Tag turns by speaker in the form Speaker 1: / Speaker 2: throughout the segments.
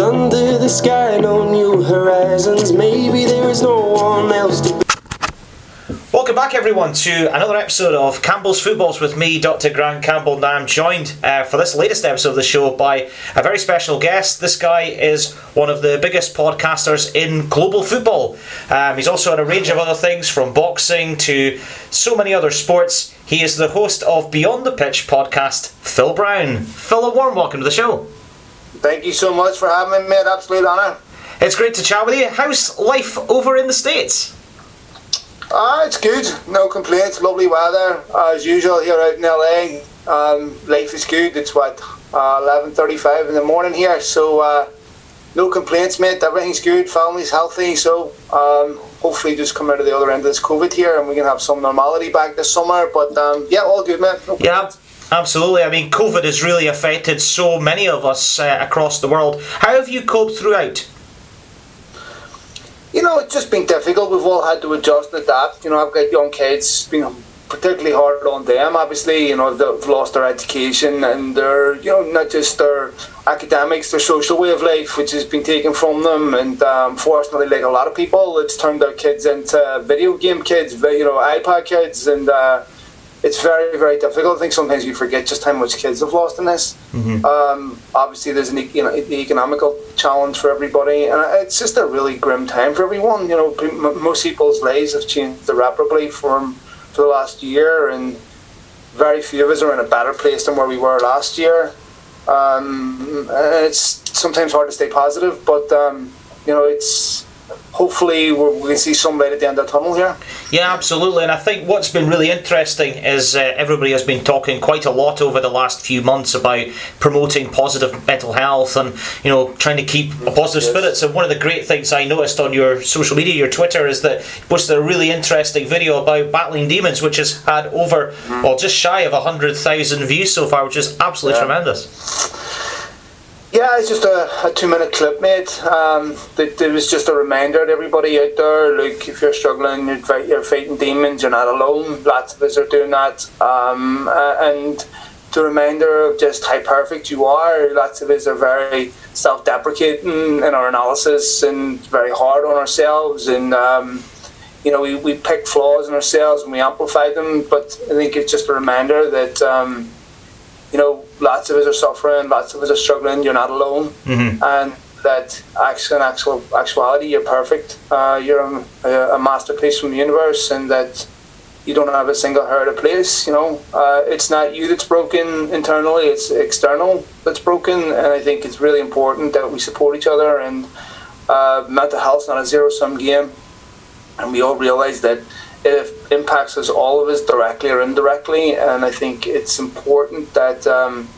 Speaker 1: under the sky, no new horizons. Maybe there is no one else to.
Speaker 2: Welcome back, everyone, to another episode of Campbell's Footballs with me, Dr. Grant Campbell. Now, I'm joined uh, for this latest episode of the show by a very special guest. This guy is one of the biggest podcasters in global football. Um, he's also in a range of other things, from boxing to so many other sports. He is the host of Beyond the Pitch podcast, Phil Brown. Phil, a warm welcome to the show.
Speaker 3: Thank you so much for having me, mate. Absolute honour.
Speaker 2: It's great to chat with you. How's life over in the States?
Speaker 3: Ah, it's good. No complaints. Lovely weather as usual here out in LA. Um, life is good. It's what uh, eleven thirty-five in the morning here, so uh, no complaints, mate. Everything's good. Family's healthy, so um, hopefully just come out of the other end of this COVID here, and we can have some normality back this summer. But um, yeah, all good, mate. No
Speaker 2: Yeah, absolutely. I mean, COVID has really affected so many of us uh, across the world. How have you coped throughout?
Speaker 3: You know, it's just been difficult. We've all had to adjust and adapt. You know, I've got young kids. It's been particularly hard on them. Obviously, you know, they've lost their education and their, you know, not just their academics, their social way of life, which has been taken from them. And um, fortunately, like a lot of people, it's turned their kids into video game kids, you know, iPad kids, and. Uh, it's very, very difficult. I think sometimes you forget just how much kids have lost in this.
Speaker 2: Mm-hmm.
Speaker 3: Um, obviously, there's an you know the economical challenge for everybody, and it's just a really grim time for everyone. You know, m- most people's lives have changed irreparably for for the last year, and very few of us are in a better place than where we were last year. Um, and it's sometimes hard to stay positive, but um, you know, it's hopefully we're, we can see some light at the end of the tunnel here.
Speaker 2: Yeah, absolutely. And I think what's been really interesting is uh, everybody has been talking quite a lot over the last few months about promoting positive mental health and you know trying to keep a positive
Speaker 3: Yes.
Speaker 2: spirits. And one of the great things I noticed on your social media, your Twitter, is that you posted a really interesting video about battling demons, which has had over well just shy of hundred thousand views so far, which is absolutely
Speaker 3: Yeah.
Speaker 2: tremendous.
Speaker 3: Yeah, it's just a, a two minute clip, mate. Um, that it was just a reminder to everybody out there look, if you're struggling, you're, fight, you're fighting demons, you're not alone. Lots of us are doing that. Um, uh, and the reminder of just how perfect you are. Lots of us are very self deprecating in our analysis and very hard on ourselves. And, um, you know, we, we pick flaws in ourselves and we amplify them. But I think it's just a reminder that. You know, lots of us are suffering, lots of us are struggling. You're not alone,
Speaker 2: Mhm.
Speaker 3: and that actually, in actual actuality, you're perfect. Uh, you're a, a masterpiece from the universe, and that you don't have a single hair out of place. You know, uh, it's not you that's broken internally; it's external that's broken. And I think it's really important that we support each other. And uh, mental health's not a zero-sum game, and we all realize that it impacts us all of us directly or indirectly. And I think it's important that um,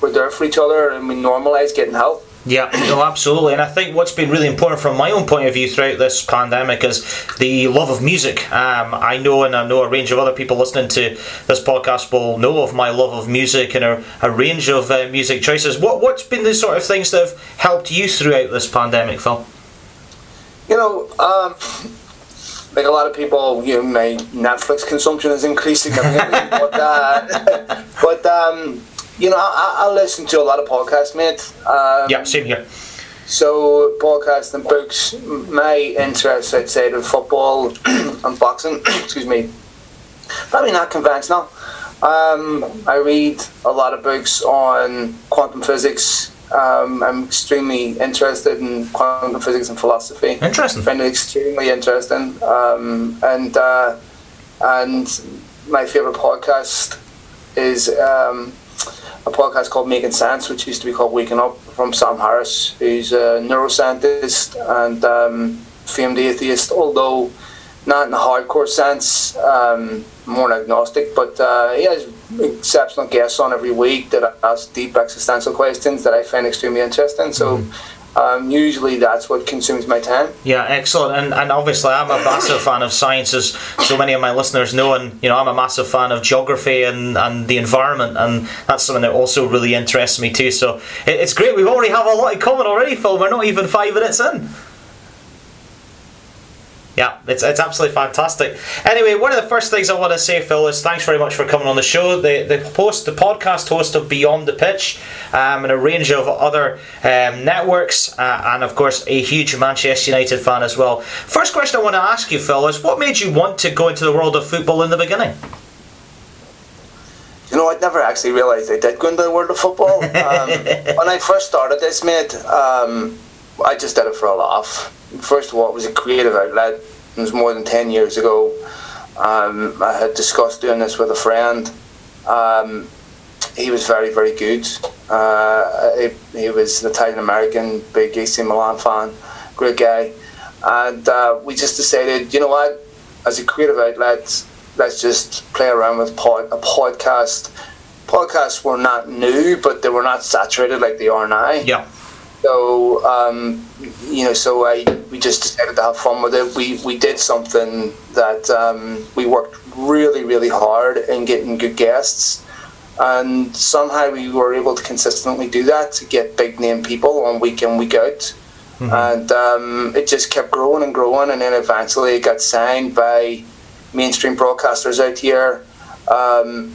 Speaker 3: we're there for each other and we normalise getting help.
Speaker 2: Yeah, no, absolutely. And I think what's been really important from my own point of view throughout this pandemic is the love of music. Um, I know, and I know a range of other people listening to this podcast will know of my love of music and a, a range of uh, music choices. What What's been the sort of things that have helped you throughout this pandemic, Phil?
Speaker 3: You know, um, like a lot of people, you know, my Netflix consumption has increased significantly. but, uh, but um, you know, I, I listen to a lot of podcasts, mate. Um,
Speaker 2: Yeah, same here.
Speaker 3: So, podcasts and books, my interests outside of football and boxing, excuse me, probably not conventional. Um, I read a lot of books on quantum physics. Um, I'm extremely interested in quantum physics and philosophy.
Speaker 2: Interesting.
Speaker 3: find it extremely interesting. Um, and uh, and my favorite podcast is um, a podcast called Making Sense, which used to be called Waking Up, from Sam Harris, who's a neuroscientist and um, famed atheist, although not in a hardcore sense, um, more an agnostic. But uh, he has exceptional guests on every week that ask deep existential questions that I find extremely interesting. So. Um, usually that's what consumes my time.
Speaker 2: Yeah, excellent. And, and obviously, I'm a massive fan of science, as so many of my listeners know. And you know, I'm a massive fan of geography and, and the environment, and that's something that also really interests me too. So it, it's great. We already have a lot in common already, Phil. We're not even five minutes in. Yeah, it's, it's absolutely fantastic. Anyway, one of the first things I want to say, Phil, is thanks very much for coming on the show. The the post, the podcast host of Beyond the Pitch, um, and a range of other um, networks, uh, and of course a huge Manchester United fan as well. First question I want to ask you, Phil, is what made you want to go into the world of football in the beginning?
Speaker 3: You know, I'd never actually realised I did go into the world of football. Um, when I first started this, mate, um, I just did it for a laugh. First of all, it was a creative outlet. It was more than 10 years ago. Um, I had discussed doing this with a friend. Um, he was very, very good. Uh, he, he, was an Italian American, big AC Milan fan, great guy. And uh, we just decided, you know what, as a creative outlet, let's just play around with pod, a podcast. Podcasts were not new, but they were not saturated like they are now.
Speaker 2: Yeah.
Speaker 3: So um, you know, so I we just decided to have fun with it. We we did something that um, we worked really really hard in getting good guests, and somehow we were able to consistently do that to get big name people on week in week out. Mm-hmm. And um, it just kept growing and growing, and then eventually it got signed by mainstream broadcasters out here. Um,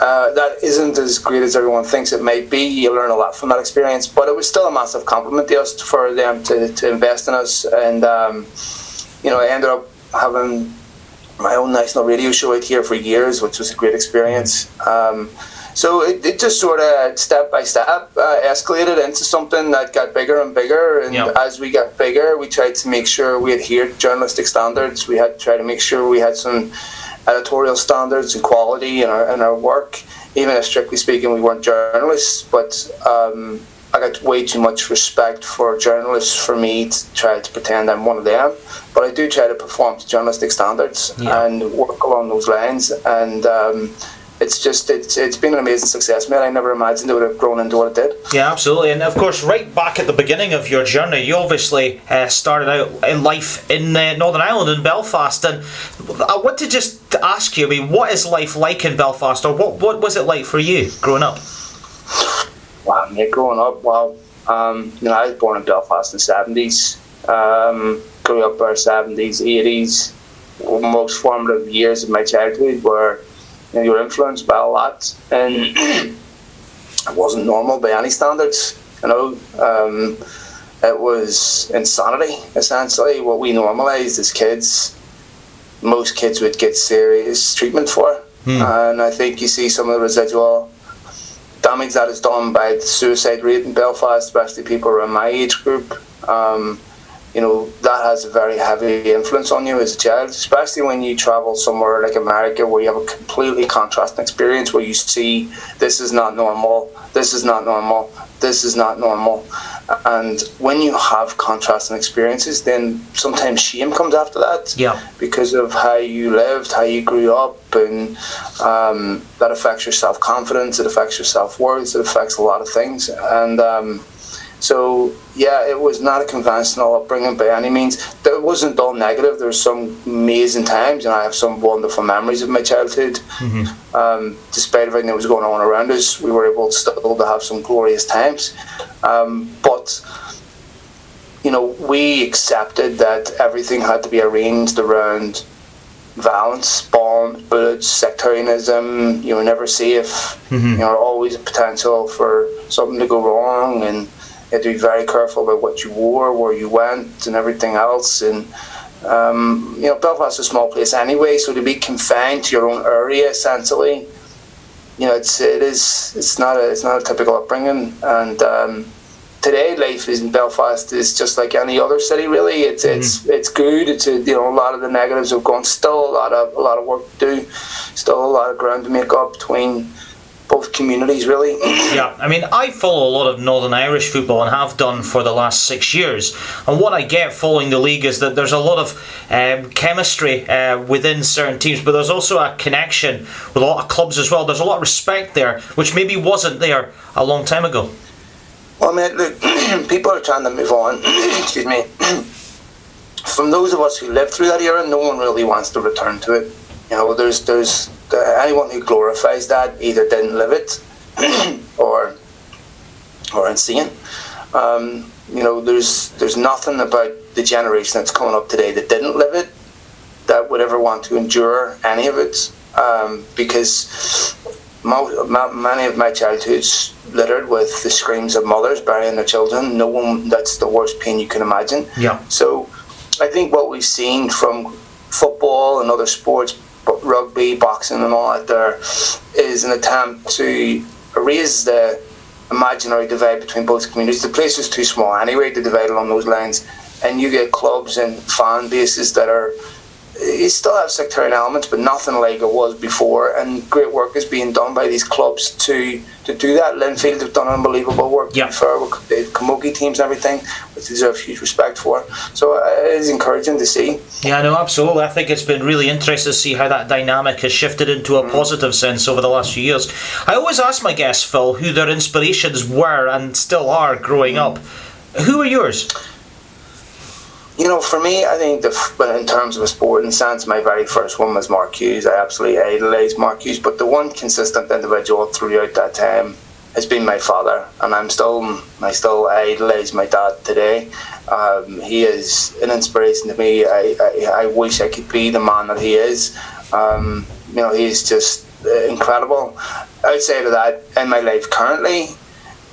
Speaker 3: uh, that isn't as great as everyone thinks it might be. You learn a lot from that experience, but it was still a massive compliment to us for them to, to invest in us. And um, you know, I ended up having my own national radio show out here for years, which was a great experience. Um, so it, it just sort of step by step uh, escalated into something that got bigger and bigger. And yep. as we got bigger, we tried to make sure we adhered to journalistic standards. We had to try to make sure we had some editorial standards and quality in our in our work. Even if strictly speaking, we weren't journalists, but um, I got way too much respect for journalists for me to try to pretend I'm one of them. But I do try to perform to journalistic standards yeah. and work along those lines. And um, it's just it's it's been an amazing success, man. I never imagined it would have grown into what it did.
Speaker 2: Yeah, absolutely. And of course, right back at the beginning of your journey, you obviously uh, started out in life in uh, Northern Ireland in Belfast, and I want to just ask you, I mean, what is life like in Belfast, or what what was it like for you growing up?
Speaker 3: Wow, mate, growing up, well, um, you know, I was born in Belfast in the seventies. Um, grew up in the seventies, eighties. Most formative years of my childhood were you know, you're influenced by a lot, and it wasn't normal by any standards. You know, um, it was insanity essentially. What we normalised as kids, most kids would get serious treatment for, hmm. and I think you see some of the residual damage that is done by the suicide rate in Belfast, especially people around my age group. Um, you know that has a very heavy influence on you as a child, especially when you travel somewhere like America where you have a completely contrasting experience where you see this is not normal, this is not normal, this is not normal. And when you have contrasting experiences, then sometimes shame comes after that.
Speaker 2: Yeah.
Speaker 3: Because of how you lived, how you grew up, and um, that affects your self confidence, it affects your self worth, it affects a lot of things. And um, so yeah, it was not a conventional upbringing by any means. It wasn't all negative. There were some amazing times, and I have some wonderful memories of my childhood. Mm-hmm. Um, despite everything that was going on around us, we were able to still to have some glorious times. Um, but you know, we accepted that everything had to be arranged around violence, bombs, bullets, sectarianism. You were never safe. Mm-hmm. You know, always a potential for something to go wrong, and you had to be very careful about what you wore, where you went, and everything else. And um, you know, Belfast is a small place anyway, so to be confined to your own area essentially, you know, it's it is it's not a it's not a typical upbringing. And um, today, life in Belfast is just like any other city. Really, it's mm-hmm. it's it's good. It's a, you know a lot of the negatives have gone. Still a lot of a lot of work to do. Still a lot of ground to make up between both communities, really.
Speaker 2: yeah, I mean, I follow a lot of Northern Irish football and have done for the last six years. And what I get following the league is that there's a lot of um, chemistry uh, within certain teams, but there's also a connection with a lot of clubs as well. There's a lot of respect there, which maybe wasn't there a long time ago.
Speaker 3: Well, I mean, look, people are trying to move on. Excuse me. From those of us who lived through that era, no one really wants to return to it. You know, there's there's anyone who glorifies that either didn't live it or or insane. Um, you know, there's there's nothing about the generation that's coming up today that didn't live it that would ever want to endure any of it um, because mo- ma- many of my childhoods littered with the screams of mothers burying their children. No one, that's the worst pain you can imagine.
Speaker 2: Yeah.
Speaker 3: So I think what we've seen from football and other sports, rugby, boxing, and all that there, is an attempt to erase the imaginary divide between both communities. The place is too small anyway to divide along those lines, and you get clubs and fan bases that are. You still have sectarian elements, but nothing like it was before. And great work is being done by these clubs to to do that. Linfield have done unbelievable work.
Speaker 2: Yeah.
Speaker 3: With the Camogie teams and everything, which deserve huge respect for. So uh, it is encouraging to see.
Speaker 2: Yeah, no, absolutely. I think it's been really interesting to see how that dynamic has shifted into a positive sense over the last few years. I always ask my guests, Phil, who their inspirations were and still are growing up. Who are yours?
Speaker 3: You know, for me, I think the in terms of a sporting sense, my very first one was Mark Hughes. I absolutely idolised Mark Hughes, but the one consistent individual throughout that time has been my father, and I'm still I still idolise my dad today. Um, he is an inspiration to me. I, I I wish I could be the man that he is. Um, you know, he's just uh, incredible. Outside of that, in my life currently,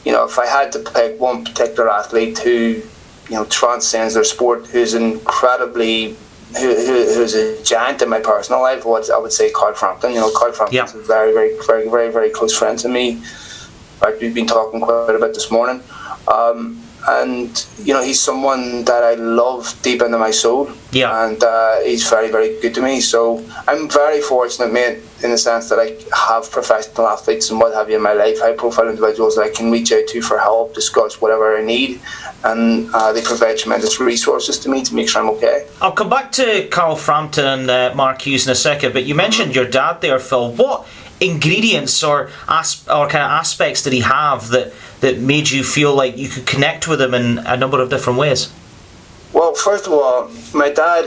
Speaker 3: you know, if I had to pick one particular athlete who, you know, transcends their sport, who's incredibly, who, who, who's a giant in my personal life, what I would say Carl Frampton. You know, Carl Frampton's
Speaker 2: Yeah.
Speaker 3: a very, very, very, very, very close friend to me. In fact, we've been talking quite a bit this morning. Um, and, you know, he's someone that I love deep into my soul.
Speaker 2: Yeah.
Speaker 3: And uh, he's very, very good to me. So I'm very fortunate, mate, in the sense that I have professional athletes and what have you in my life, high profile individuals that I can reach out to for help, discuss whatever I need. And uh, they provide tremendous resources to me to make sure I'm okay.
Speaker 2: I'll come back to Carl Frampton and uh, Mark Hughes in a second, but you mentioned your dad there, Phil. What ingredients or as- or kind of aspects did he have that, that made you feel like you could connect with him in a number of different ways?
Speaker 3: Well, first of all, my dad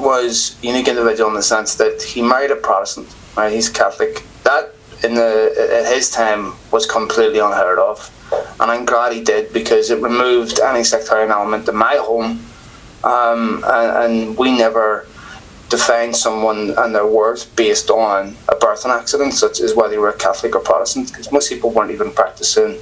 Speaker 3: was a unique individual in the sense that he married a Protestant. Right, he's Catholic. That in the at his time was completely unheard of, and I'm glad he did because it removed any sectarian element in my home, um, and, and we never define someone and their worth based on a birth and accident, such as whether you were Catholic or Protestant, because most people weren't even practicing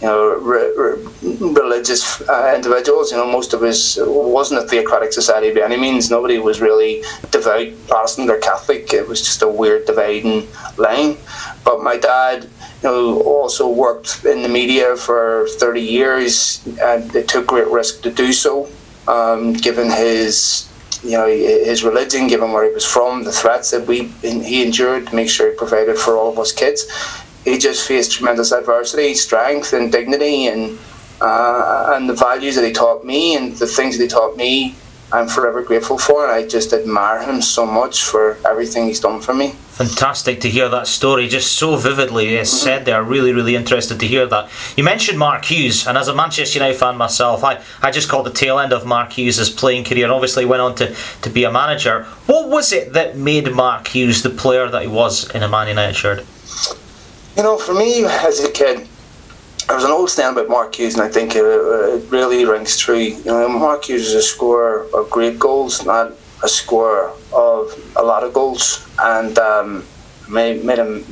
Speaker 3: you know, re- re- religious uh, individuals. You know, most of us wasn't a theocratic society by any means. Nobody was really devout Protestant or Catholic. It was just a weird dividing line. But my dad, you know, also worked in the media for 30 years, and it took great risk to do so, um, given his. You know his religion, given where he was from, the threats that we he endured to make sure he provided for all of us kids he just faced tremendous adversity, strength, and dignity, and uh, and the values that he taught me, and the things that he taught me. I'm forever grateful for, and I just admire him so much for everything he's done for me.
Speaker 2: Fantastic to hear that story, just so vividly it's mm-hmm. said there. Really, really interested to hear that. You mentioned Mark Hughes, and as a Manchester United fan myself, I, I just caught the tail end of Mark Hughes' playing career and obviously went on to, to be a manager. What was it that made Mark Hughes the player that he was in a Man United shirt?
Speaker 3: You know, for me as a kid, there was an old saying about Mark Hughes, and I think it, it really rings true. You know, Mark Hughes is a scorer of great goals, not a scorer of a lot of goals, and um, made, made him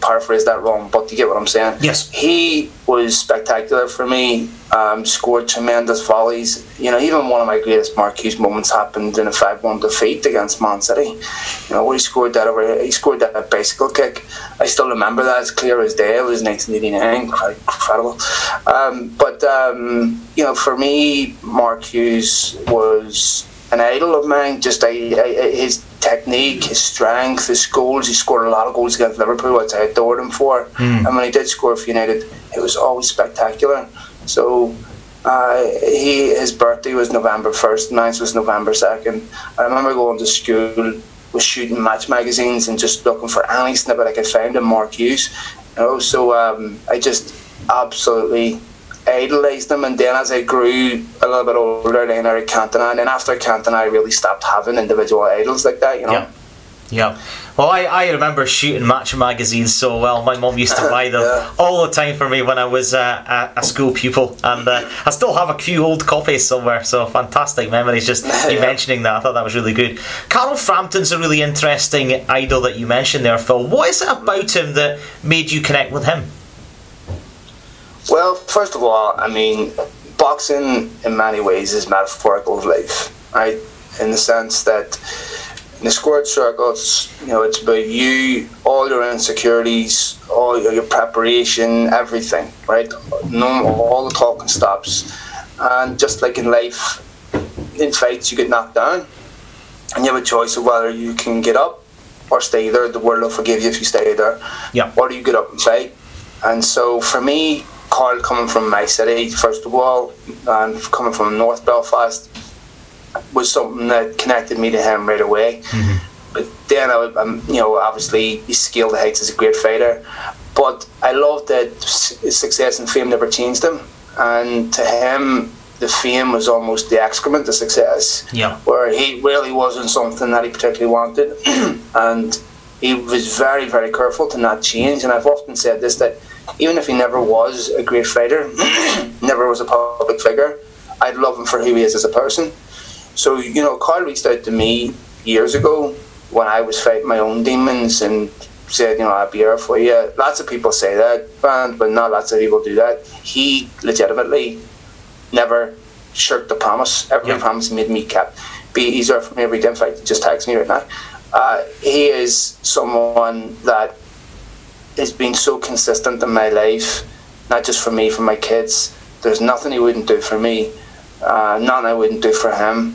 Speaker 3: paraphrase that wrong, but you get what I'm saying.
Speaker 2: Yes.
Speaker 3: he was spectacular for me. Um, scored tremendous volleys. You know, even one of my greatest Mark moments happened in a five-one defeat against Man City. You know, where he scored that over. He scored that bicycle kick. I still remember that as clear as day. It was 1989. Quite incredible. Um, but um, you know, for me, Mark Hughes was an idol of mine. Just I, I, his technique, his strength, his goals. He scored a lot of goals against Liverpool, which I adored him for. And when he did score for United, it was always spectacular. So. Uh, he his birthday was November first, mine was November second. I remember going to school, was shooting match magazines and just looking for any snippet I could find of Mark Hughes. You know, so um, I just absolutely idolised him. And then as I grew a little bit older, then Eric Cantona, and then after Cantona, I really stopped having individual idols like that. You know.
Speaker 2: Yeah. Yeah. Well, I, I remember shooting match magazines so well. My mum used to buy them
Speaker 3: Yeah.
Speaker 2: all the time for me when I was uh, a, a school pupil, and uh, I still have a few old copies somewhere. So fantastic memories. Just you
Speaker 3: Yeah.
Speaker 2: mentioning that, I thought that was really good. Carl Frampton's a really interesting idol that you mentioned there, Phil. What is it about him that made you connect with him?
Speaker 3: Well, first of all, I mean, boxing in many ways is metaphorical of life, right? In the sense that in the squared circles, you know, it's about you, all your insecurities, all your, your preparation, everything, right? No, all the talking stops, and just like in life, in fights you get knocked down, and you have a choice of whether you can get up or stay there. The world will forgive you if you stay there.
Speaker 2: Yeah.
Speaker 3: Or do you get up and fight? And so for me, Carl coming from my city, first of all, and coming from North Belfast, was something that connected me to him right away. But then, I, um, you know, obviously he scaled the heights as a great fighter. But I love that his success and fame never changed him. And to him, the fame was almost the excrement of success
Speaker 2: Yeah.
Speaker 3: where he really wasn't something that he particularly wanted, and he was very, very careful to not change. And I've often said this that even if he never was a great fighter, never was a public figure, I'd love him for who he is as a person. So you know, Carl reached out to me years ago when I was fighting my own demons and said, you know, I'll be here for you. Lots of people say that, but not lots of people do that. He legitimately never shirked the promise. Every
Speaker 2: Yeah.
Speaker 3: promise he made me kept. Be there for me every. In fact, just text me right now. Uh, he is someone that has been so consistent in my life, not just for me, for my kids. There's nothing he wouldn't do for me, uh, none I wouldn't do for him.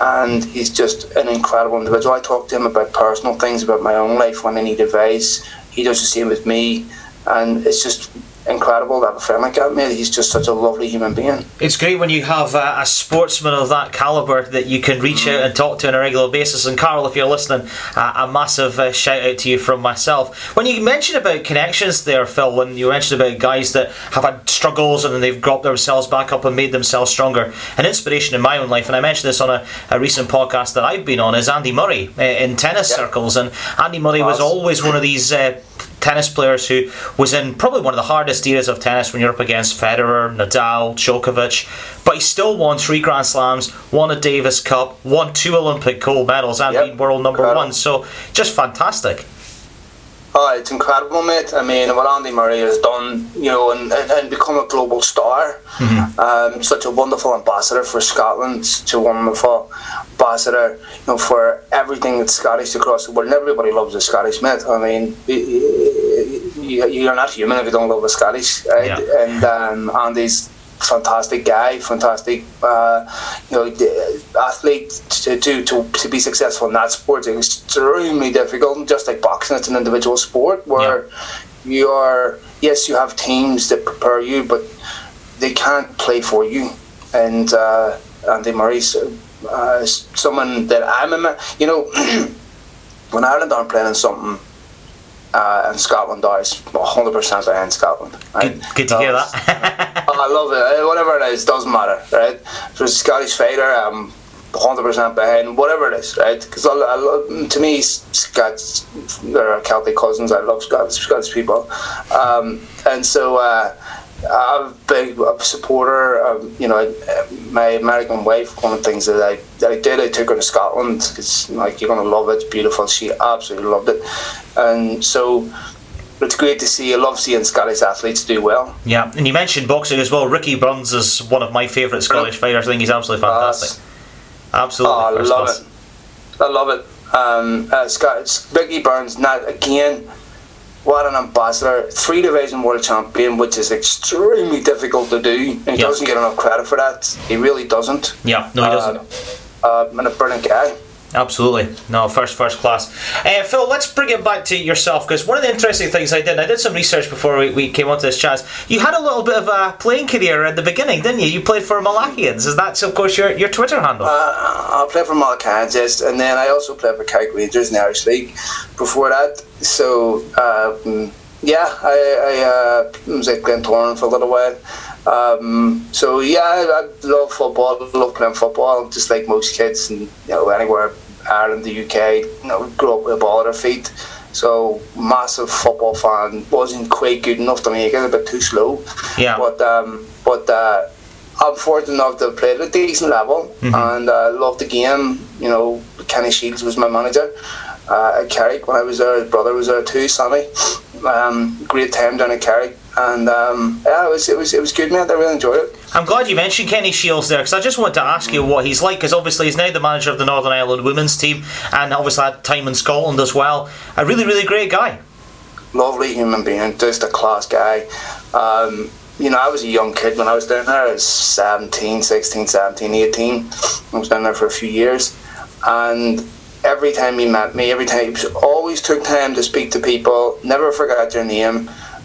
Speaker 3: And he's just an incredible individual. I talk to him about personal things, about my own life when I need advice. He does the same with me. And it's just incredible that have a friend like that, mate. He's just such a lovely human being.
Speaker 2: It's great when you have a, a sportsman of that caliber that you can reach out and talk to on a regular basis. And Carl, if you're listening, uh, a massive uh, shout out to you from myself. When you mentioned about connections there, Phil, when you mentioned about guys that have had struggles and then they've got themselves back up and made themselves stronger, an inspiration in my own life, and I mentioned this on a, a recent podcast that I've been on, is Andy Murray uh, in tennis
Speaker 3: Yeah.
Speaker 2: circles. And Andy Murray was always one of these. Uh, tennis players who was in probably one of the hardest eras of tennis when you're up against Federer, Nadal, Djokovic, but he still won three Grand Slams, won a Davis Cup, won two Olympic gold medals, and
Speaker 3: Yep.
Speaker 2: been world number one. So just fantastic.
Speaker 3: Oh, it's incredible, mate. I mean, what Andy Murray has done, you know, and, and, and become a global star. Um, such a wonderful ambassador for Scotland, such a wonderful ambassador, you know, for everything that's Scottish across the world. And everybody loves the Scottish, mate. I mean, you, you're not human if you don't love the Scottish, right?
Speaker 2: Yeah.
Speaker 3: And um, Andy's fantastic guy, fantastic, uh, you know, athlete to, to, to, to be successful in that sport is extremely difficult. Just like boxing, it's an individual sport where you are, yes, you have teams that prepare you, but they can't play for you. And uh, Andy Murray's uh, someone that I'm, a, you know, when Ireland aren't playing something, uh, and Scotland is 100% behind Scotland.
Speaker 2: Good, good to hear that.
Speaker 3: Oh, I love it. Uh, Whatever it is, doesn't matter, right? If it's a Scottish fighter, I'm 100% behind, whatever it is, right? Because I, I love, to me, Scots, they're Celtic cousins. I love Scots, Scots people. Um, and so uh, I'm a big supporter. You know, my American wife, one of the things that I, that I did, I took her to Scotland because, like, you're to love it. It's beautiful. She absolutely loved it. And so it's great to see. I love seeing Scottish athletes do well.
Speaker 2: yeah, and you mentioned boxing as well. Ricky Burns is one of my favourite Scottish fighters. I think he's absolutely fantastic. Absolutely.
Speaker 3: Oh, I love
Speaker 2: class.
Speaker 3: it. I love it. Um, uh, Scott, Ricky Burns, not again. What an ambassador, three division world champion, which is extremely difficult to do. And he
Speaker 2: Yeah.
Speaker 3: doesn't get enough credit for that. He really doesn't.
Speaker 2: Yeah, no, he doesn't.
Speaker 3: Uh, uh, and a brilliant guy.
Speaker 2: Absolutely. No, first, first class. Uh, Phil, let's bring it back to yourself because one of the interesting things I did, I did some research before we, we came onto this chat. You had a little bit of a playing career at the beginning, didn't you? You played for Malachians. Is that, of course, your, your Twitter handle?
Speaker 3: Uh, I played for Malachians, yes, and then I also played for Carrick Rangers in the Irish League before that. So, um, yeah, I, I uh, was at Glentoran for a little while. Um, so, yeah, I, I love football, love playing football, just like most kids, and you know, anywhere Ireland, the UK. You know, grew up with a ball at our feet. So massive football fan. Wasn't quite good enough to make it. A bit too slow.
Speaker 2: Yeah.
Speaker 3: But um, but uh, I'm fortunate enough to play at a decent level
Speaker 2: Mm-hmm.
Speaker 3: and uh, loved the game. You know, Kenny Shiels was my manager uh, at Carrick when I was there. His brother was there too, Sammy. Um, great time down at Carrick, and um, yeah, it was it was it was good, man. I really enjoyed it.
Speaker 2: I'm glad you mentioned Kenny Shiels there because I just wanted to ask you what he's like because obviously he's now the manager of the Northern Ireland women's team and obviously had time in Scotland as well. A really, really great guy.
Speaker 3: lovely human being, just a class guy. Um, you know, I was a young kid when I was down there. I was 17, 16, 17, 18. I was down there for a few years. And every time he met me, every time he always took time to speak to people, never forgot your name.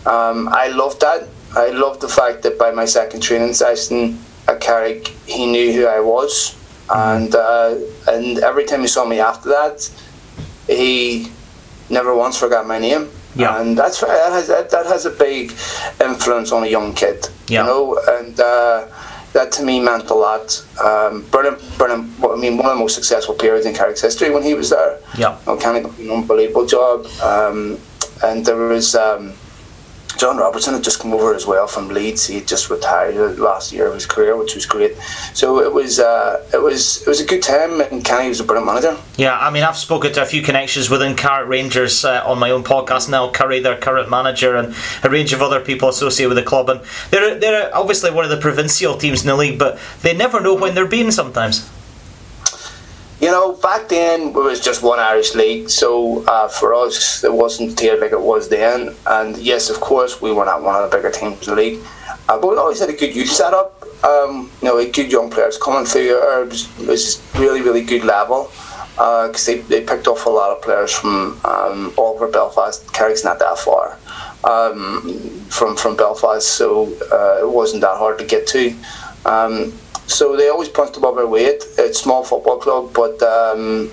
Speaker 3: Um, I loved that. I loved the fact that by my second training session at Carrick, he knew who I was. And, uh, and every time he saw me after that, he never once forgot my name.
Speaker 2: Yeah.
Speaker 3: And that's that has that, that has a big influence on a young kid.
Speaker 2: Yeah.
Speaker 3: You know, and uh, that to me meant a lot. Um, Brilliant, brilliant. well, I mean, one of the most successful periods in Carrick's history when he was there.
Speaker 2: Yeah.
Speaker 3: You know, kind of an unbelievable job. Um, and there was um, John Robertson had just come over as well from Leeds. He had just retired last year of his career, which was great. So it was uh, it was it was a good time, and Kenny was a brilliant manager.
Speaker 2: Yeah, I mean, I've spoken to a few connections within Carrick Rangers uh, on my own podcast. Niall Currie, their current manager, and a range of other people associated with the club. And they're they're obviously one of the provincial teams in the league, but they never know when they're being Sometimes.
Speaker 3: You know, back then it was just one Irish league, so uh, for us it wasn't tiered like it was then. And yes, of course, we were not one of the bigger teams in the league, uh, but we always had a good youth setup. Um, you know, good young players coming through. It was, it was really, really good level because they, they picked off a lot of players from um, all over Belfast. Carrick's not that far um, from from Belfast, so uh, it wasn't that hard to get to. Um, so they always punched above their weight. It's a small football club, but um,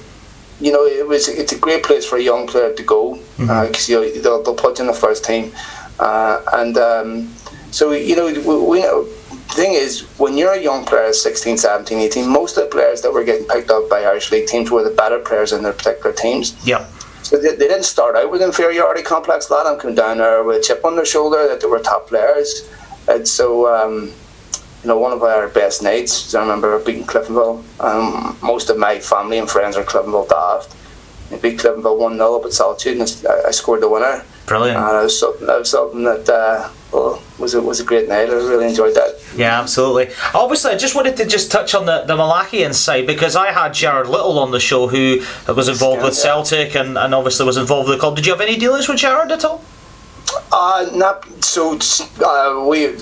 Speaker 3: you know it was it's a great place for a young player to go because you know, they'll, they'll put you in the first team, uh, and um, so you know we, we know. The thing is, when you're a young player, 16, 17, 18, most of the players that were getting picked up by Irish League teams were the better players in their particular teams.
Speaker 2: Yeah.
Speaker 3: So they, they didn't start out with inferiority complex. A lot of them came down there with a chip on their shoulder that they were top players. And so, um, you know, one of our best nights, I remember beating Cliftonville. Um, most of my family and friends are Cliftonville daft. We beat Cliftonville 1 0 up at Solitude and I, I scored the winner.
Speaker 2: Brilliant.
Speaker 3: And it was something, it was something that uh, well, was, a, was a great night. I really enjoyed that.
Speaker 2: Yeah, absolutely. Obviously, I just wanted to just touch on the, the Malachian side because I had Gerard Lyttle on the show who was involved with
Speaker 3: Yeah.
Speaker 2: Celtic and, and obviously was involved with the club. Did you have any dealings with Jared at all?
Speaker 3: Uh, not so. Uh, we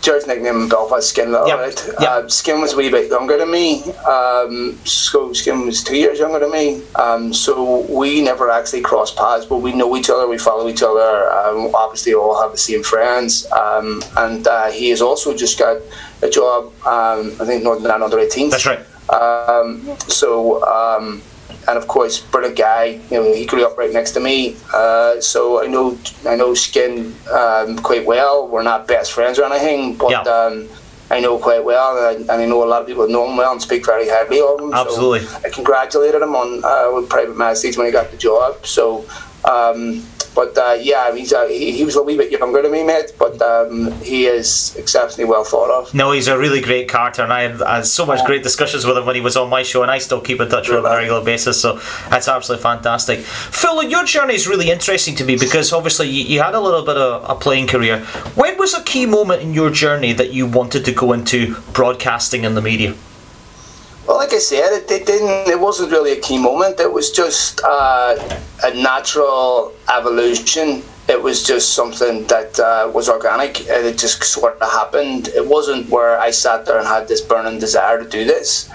Speaker 3: Gerard's nickname in Belfast Skin
Speaker 2: Yep,
Speaker 3: right?
Speaker 2: yep.
Speaker 3: Uh, Skin was a wee bit younger than me. Um, so Skin was two years younger than me. Um, so we never actually crossed paths, but we know each other. We follow each other. Um, obviously, all have the same friends. Um, and uh, he has also just got a job. Um, I think Northern Ireland under 18.
Speaker 2: That's right.
Speaker 3: Um, so, um, and of course, brilliant guy. You know, he grew up right next to me, uh, so I know I know Skin um, quite well. We're not best friends or anything, but
Speaker 2: Yeah.
Speaker 3: um, I know quite well, and I, and I know a lot of people know him well and speak very highly of him.
Speaker 2: Absolutely.
Speaker 3: So I congratulated him on uh, with private message when he got the job. So. Um, but uh, yeah, he's uh, he, he was a wee bit younger than me, mate. But um, he is exceptionally well thought of.
Speaker 2: No, he's a really great character, and I had, I had so much great discussions with him when he was on my show, and I still keep in touch with him on a regular basis. So that's absolutely fantastic. Phil, your journey is really interesting to me because obviously you, you had a little bit of a playing career. When was a key moment in your journey that you wanted to go into broadcasting in the media?
Speaker 3: Well, like I said, it, it didn't. It wasn't really a key moment. It was just uh, a natural evolution. It was just something that uh, was organic. and It just sort of happened. It wasn't where I sat there and had this burning desire to do this.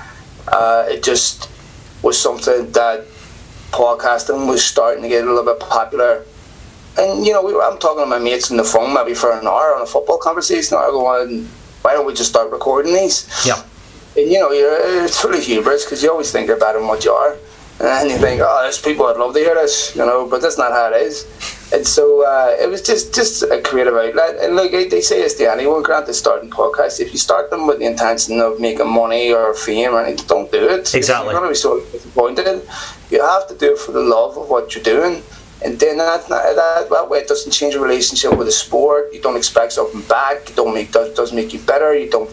Speaker 3: Uh, it just was something that podcasting was starting to get a little bit popular. And you know, we I'm talking to my mates on the phone maybe for an hour on a football conversation. I go why don't we just start recording these?
Speaker 2: Yeah.
Speaker 3: And you know, you're, it's full of hubris because you always think you're better than what you are. And you think, oh, there's people that'd love to hear this, you know, but that's not how it is. and so uh, it was just just a creative outlet. And look, they say it's to anyone, grant the starting podcast. If you start them with the intention of making money or fame or anything, don't do it.
Speaker 2: Exactly.
Speaker 3: You're going to be so disappointed. You have to do it for the love of what you're doing. And then that, that, that way it doesn't change your relationship with the sport. You don't expect something back. You don't make does, doesn't make you better. You don't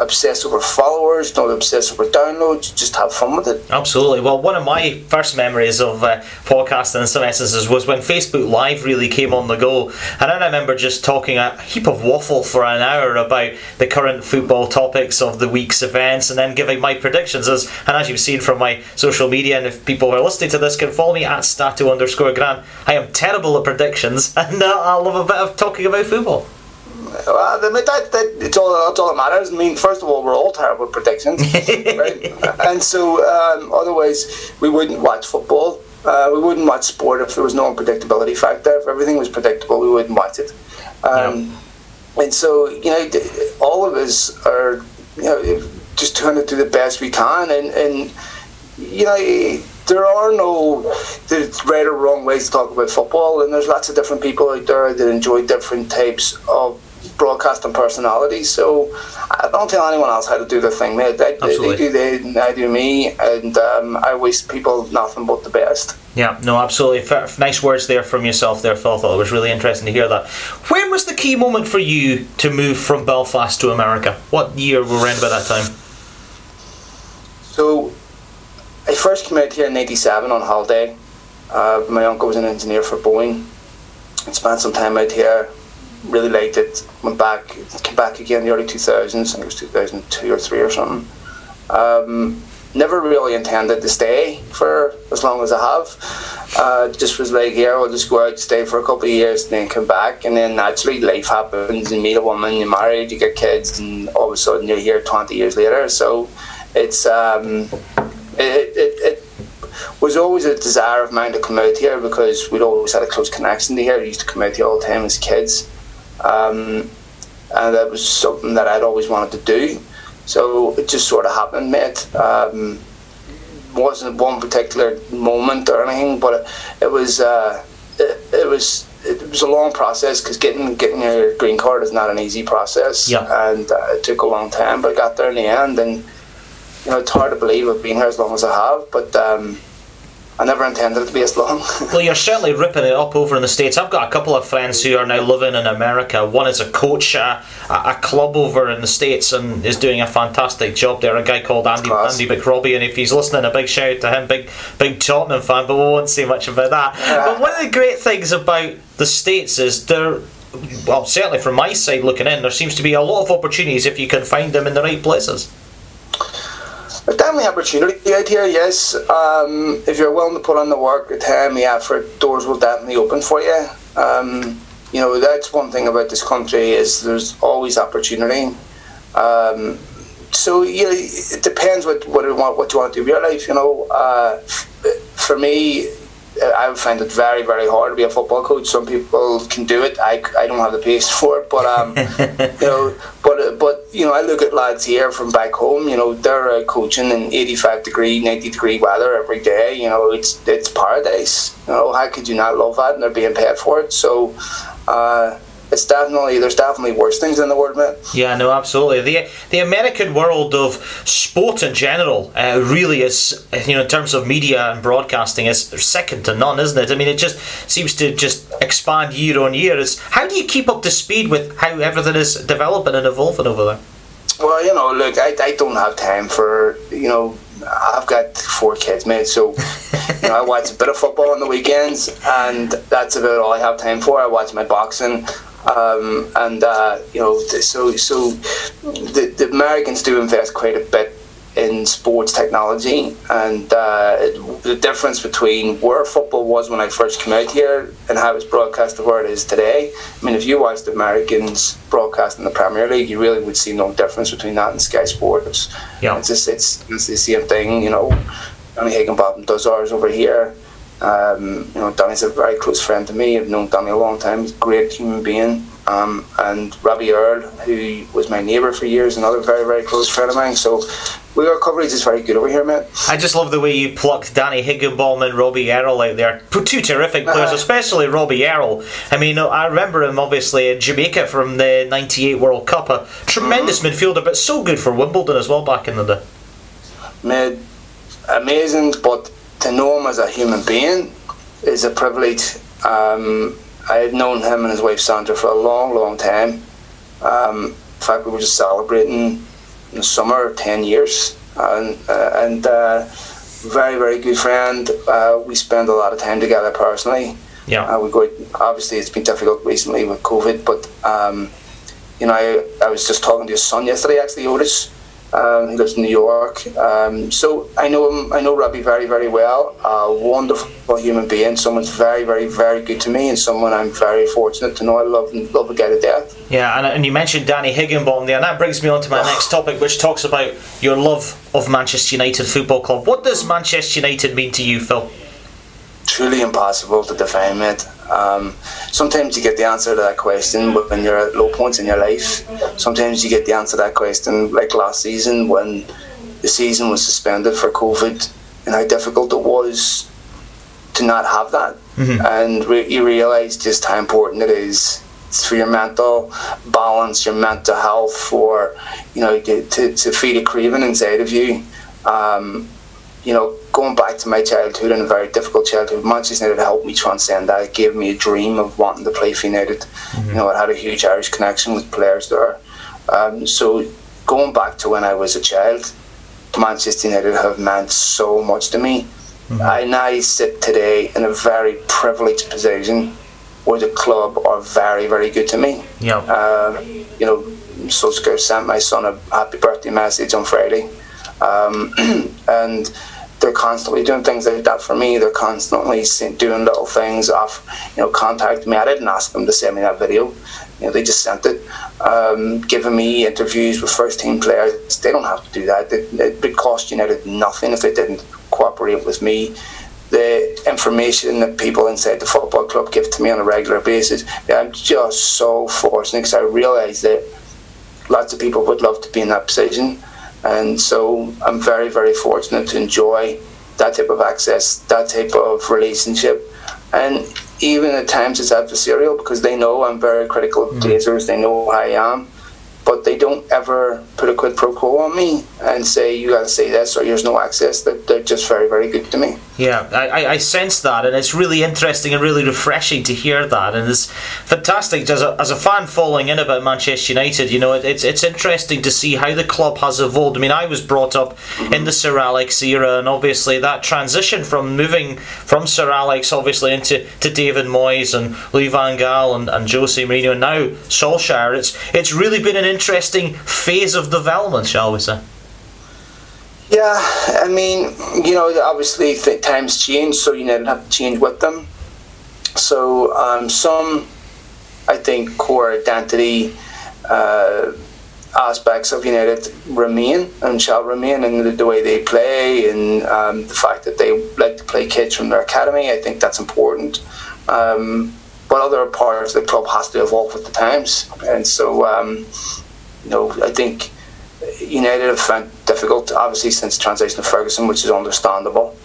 Speaker 3: obsess over followers. Don't obsess over downloads. Just have fun with it.
Speaker 2: Absolutely. Well, one of my first memories of uh, podcasting in some instances was when Facebook Live really came on the go, and I remember just talking a heap of waffle for an hour about the current football topics of the week's events, and then giving my predictions. As and as you've seen from my social media, and if people are listening to this, can follow me at statu underscore gran. I am terrible at predictions, and uh, I love a bit of talking about football.
Speaker 3: Well, that, that, that, it's all that's all that matters. I mean, first of all, we're all terrible at predictions, right? And so, um, otherwise, we wouldn't watch football. Uh, we wouldn't watch sport if there was no unpredictability factor. If everything was predictable, we wouldn't watch it. Um, yeah. And so, you know, all of us are, you know, just trying to do the best we can, and and you know there are no there's right or wrong ways to talk about football, and there's lots of different people out there that enjoy different types of broadcasting personality. So I don't tell anyone else how to do the thing. They, they, they do they, and I do me, and um, I wish people nothing but the best.
Speaker 2: Yeah, no, absolutely. F- nice words there from yourself there, Phil. I thought it was really interesting to hear that. When was the key moment for you to move from Belfast to America? What year were we around by that time?
Speaker 3: So I first came out here in '87 on holiday. Uh, my uncle was an engineer for Boeing. I spent some time out here. Really liked it. Went back, came back again in the early 2000s. I think it was 2002 or three or something. Um, never really intended to stay for as long as I have. Uh, just was like, here, I'll just go out, stay for a couple of years, and then come back. And then naturally, life happens. You meet a woman, you're married, you get kids, and all of a sudden you're here 20 years later. So it's um, it, it, it was always a desire of mine to come out here because we'd always had a close connection to here. We used to come out here all the time as kids. Um, and that was something that I'd always wanted to do. So it just sort of happened, mate. Um, wasn't one particular moment or anything, but it, it was uh, it, it, was it was a long process because getting getting your green card is not an easy process,
Speaker 2: yeah.
Speaker 3: and uh, it took a long time, but I got there in the end, and you know, it's hard to believe I've been here as long as I have, but um, I never intended it to be as long.
Speaker 2: well, you're certainly ripping it up over in the States. I've got a couple of friends who are now living in America. One is a coach at a, a club over in the States and is doing a fantastic job there. A guy called Andy, Andy McRobbie, and if he's listening, a big shout out to him. Big, big Tottenham fan, but we won't say much about that. Yeah. But one of the great things about the States is they're well, certainly from my side looking in, there seems to be a lot of opportunities if you can find them in the right places.
Speaker 3: There's definitely opportunity out here, yes. Um, if you're willing to put on the work, the time, the effort, doors will definitely open for you. Um, you know, that's one thing about this country is there's always opportunity. Um, so you know, it depends what what you want what you want to do with your life. You know, uh, for me, I would find it very, very hard to be a football coach. Some people can do it. I, I don't have the pace for it, but um, you know, but but you know, I look at lads here from back home. You know, they're uh, coaching in eighty-five degree, ninety degree weather every day. You know, it's it's paradise. You know, how could you not love that? And they're being paid for it. So. Uh, it's definitely there's definitely worse things in the world, man.
Speaker 2: Yeah, no, absolutely. the The American world of sport in general uh, really is, you know, in terms of media and broadcasting, is second to none, isn't it? I mean, it just seems to just expand year on year. It's how do you keep up to speed with how everything is developing and evolving over there?
Speaker 3: Well, you know, look, I, I don't have time for you know I've got four kids, mate. So you know, I watch a bit of football on the weekends, and that's about all I have time for. I watch my boxing, um, and uh, you know, so so the, the Americans do invest quite a bit in sports technology, and uh, the difference between where football was when I first came out here and how it's broadcast to where it is today. I mean, if you watched the Americans broadcast in the Premier League, you really would see no difference between that and Sky Sports.
Speaker 2: Yeah,
Speaker 3: it's just it's, it's the same thing. You know, Danny Higginbotham does ours over here. Um, you know, Danny's a very close friend to me. I've known Danny a long time. He's a great human being. Um, and Robbie Earle, who was my neighbour for years, another very, very close friend of mine. So we our coverage is very good over here, mate.
Speaker 2: I just love the way you plucked Danny Higginbotham and Robbie Earle out there. Two terrific players, uh, especially Robbie Earle. I mean, I remember him obviously in Jamaica from the '98 World Cup. A tremendous mm-hmm. midfielder, but so good for Wimbledon as well back in the day.
Speaker 3: Made amazing, but to know him as a human being is a privilege. Um, I had known him and his wife Sandra for a long, long time. Um, in fact, we were just celebrating in the summer 10 years. And, uh, and uh, very, very good friend. Uh, we spend a lot of time together personally.
Speaker 2: Yeah.
Speaker 3: Uh, we go. Obviously, it's been difficult recently with COVID, but um, you know, I, I was just talking to his son yesterday, actually, Otis, um, he lives in New York. Um, so I know him. I know Robbie very, very well. A wonderful human being. Someone's very, very, very good to me, and someone I'm very fortunate to know. I love love a guy to death.
Speaker 2: Yeah, and, and you mentioned Danny Higginbotham there, and that brings me on to my next topic, which talks about your love of Manchester United Football Club. What does Manchester United mean to you, Phil?
Speaker 3: Truly impossible to define, it. Um, sometimes you get the answer to that question when you're at low points in your life. Sometimes you get the answer to that question, like last season when the season was suspended for COVID, and how difficult it was to not have that. Mm-hmm. And re- you realise just how important it is for your mental balance, your mental health, for you know to, to feed a craving inside of you. Um, you know, going back to my childhood and a very difficult childhood, Manchester United helped me transcend that. It gave me a dream of wanting to play for United. Mm-hmm. You know, I had a huge Irish connection with players there. Um, so going back to when I was a child, Manchester United have meant so much to me. Mm-hmm. I now sit today in a very privileged position where the club are very, very good to me.
Speaker 2: Yeah.
Speaker 3: Uh, you know, Solskjaer sent my son a happy birthday message on Friday. Um, and they're constantly doing things like that for me. They're constantly doing little things off, you know, contacting me. I didn't ask them to send me that video. You know, they just sent it. Um, giving me interviews with first team players. They don't have to do that. It, it would cost United nothing if they didn't cooperate with me. The information that people inside the football club give to me on a regular basis, I'm just so fortunate because I realise that lots of people would love to be in that position and so I'm very, very fortunate to enjoy that type of access, that type of relationship. And even at times it's adversarial because they know I'm very critical of mm. Glazers, they know who I am but they don't ever put a quid pro quo on me and say you got to say this or there's no access. They're, they're just very very good to me.
Speaker 2: Yeah, I, I sense that, and it's really interesting and really refreshing to hear that, and it's fantastic as a, as a fan following in about Manchester United. You know, it, it's it's interesting to see how the club has evolved. I mean, I was brought up mm-hmm. in the Sir Alex era, and obviously that transition from moving from Sir Alex obviously into to David Moyes and Louis Van Gaal and, and Jose Mourinho, and now Solskjaer. It's it's really been an interesting phase of development, shall we say?
Speaker 3: Yeah, I mean, you know, obviously times change, so you never have to change with them. So um, some, I think, core identity uh, aspects of United remain and shall remain in the, the way they play and um, the fact that they like to play kids from their academy. I think that's important. Um, but other parts of the club has to evolve with the times, and so um, you know, I think United have found difficult, obviously, since the transition of Ferguson, which is understandable.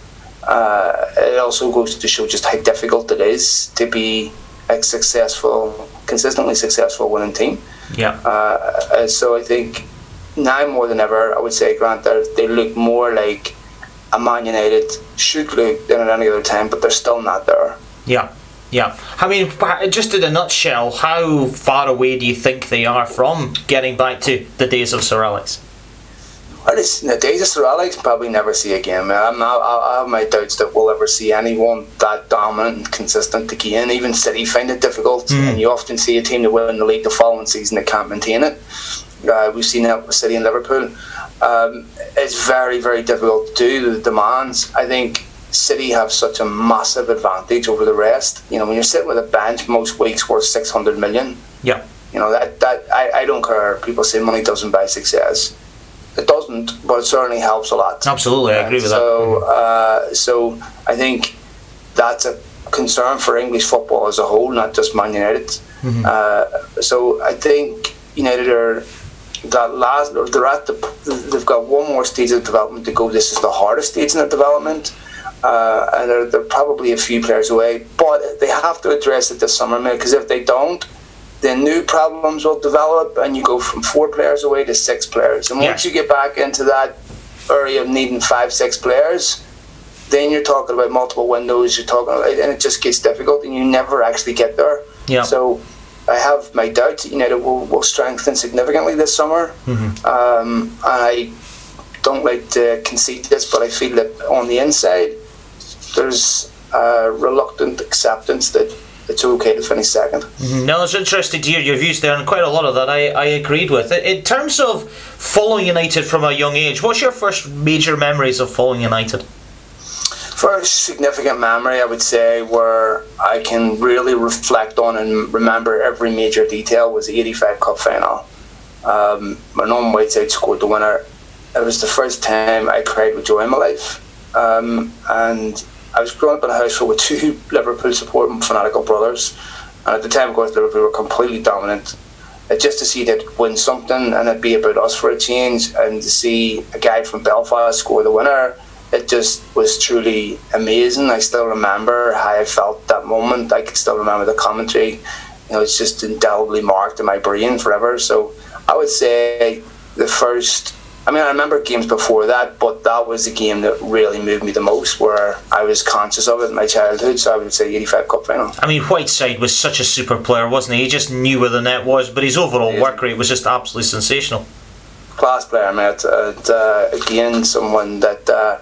Speaker 3: Uh, it also goes to show just how difficult it is to be a successful, consistently successful winning team.
Speaker 2: Yeah.
Speaker 3: Uh, so I think now more than ever, I would say, Grant, they look more like a Man United should look than at any other time, but they're still not there.
Speaker 2: Yeah. Yeah, I mean, just in a nutshell, how far away do you think they are from getting back to the days of Sir Alex?
Speaker 3: Well, the days of Sir Alex probably never see again. I'm not, I have my doubts that we'll ever see anyone that dominant and consistent again. Even City find it difficult, mm. and you often see a team that win the league the following season that can't maintain it. Uh, we've seen that with City and Liverpool. Um, it's very, very difficult to do the demands. I think City have such a massive advantage over the rest. You know, when you're sitting with a bench most weeks worth six hundred million.
Speaker 2: Yeah.
Speaker 3: You know that that I, I don't care. People say money doesn't buy success. It doesn't, but it certainly helps a lot.
Speaker 2: Absolutely, I agree with
Speaker 3: so, that. Uh, so I think that's a concern for English football as a whole, not just Man United. Mm-hmm. Uh, so I think United are that last they're at the they've got one more stage of development to go. This is the hardest stage in their development. Uh, and they're, they're, probably a few players away, but they have to address it this summer, because if they don't, then new problems will develop, and you go from four players away to six players. And once you get back into that area of needing five, six players, then you're talking about multiple windows. You're talking, about, and it just gets difficult, and you never actually get there.
Speaker 2: Yeah.
Speaker 3: So I have my doubts that United will, will strengthen significantly this summer.
Speaker 2: Mm-hmm.
Speaker 3: Um, I don't like to concede this, but I feel that on the inside, there's a reluctant acceptance that it's okay to finish 2nd
Speaker 2: mm-hmm. No, it's interesting to hear your views there, and quite a lot of that I, I agreed with. In terms of following United from a young age, what's your first major memories of following United?
Speaker 3: First significant memory, I would say, where I can really reflect on and remember every major detail was the 85 Cup final. Um, Norman Whiteside scored the winner. It was the first time I cried with joy in my life. Um, and I was growing up in a household with two Liverpool supporting fanatical brothers, and at the time, of course, Liverpool were completely dominant. Uh, just to see that win something and it be about us for a change, and to see a guy from Belfast score the winner, it just was truly amazing. I still remember how I felt that moment. I can still remember the commentary. You know, it's just indelibly marked in my brain forever. So I would say the first I mean, I remember games before that, but that was the game that really moved me the most, where I was conscious of it in my childhood. So I would say 85 Cup final.
Speaker 2: I mean, Whiteside was such a super player, wasn't he? He just knew where the net was, but his overall yeah. work rate was just absolutely sensational.
Speaker 3: Class player, mate. And, uh, again, someone that, uh,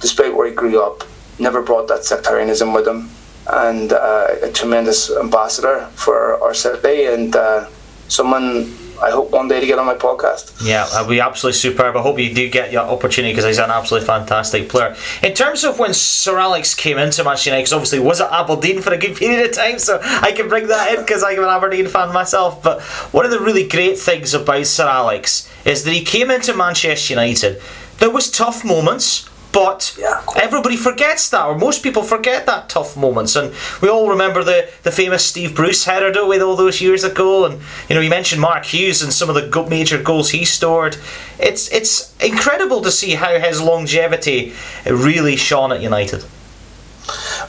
Speaker 3: despite where he grew up, never brought that sectarianism with him, and uh, a tremendous ambassador for our city, and uh, someone I hope one day to get on my podcast.
Speaker 2: Yeah, it'll be absolutely superb. I hope you do get your opportunity because he's an absolutely fantastic player. In terms of when Sir Alex came into Manchester United, because obviously was at Aberdeen for a good period of time, so I can bring that in because I'm an Aberdeen fan myself. But one of the really great things about Sir Alex is that he came into Manchester United. There was tough moments but yeah. everybody forgets that, or most people forget that tough moments. And we all remember the, the famous Steve Bruce header, do with all those years ago? And you know, you mentioned Mark Hughes and some of the major goals he scored. It's it's incredible to see how his longevity really shone at United.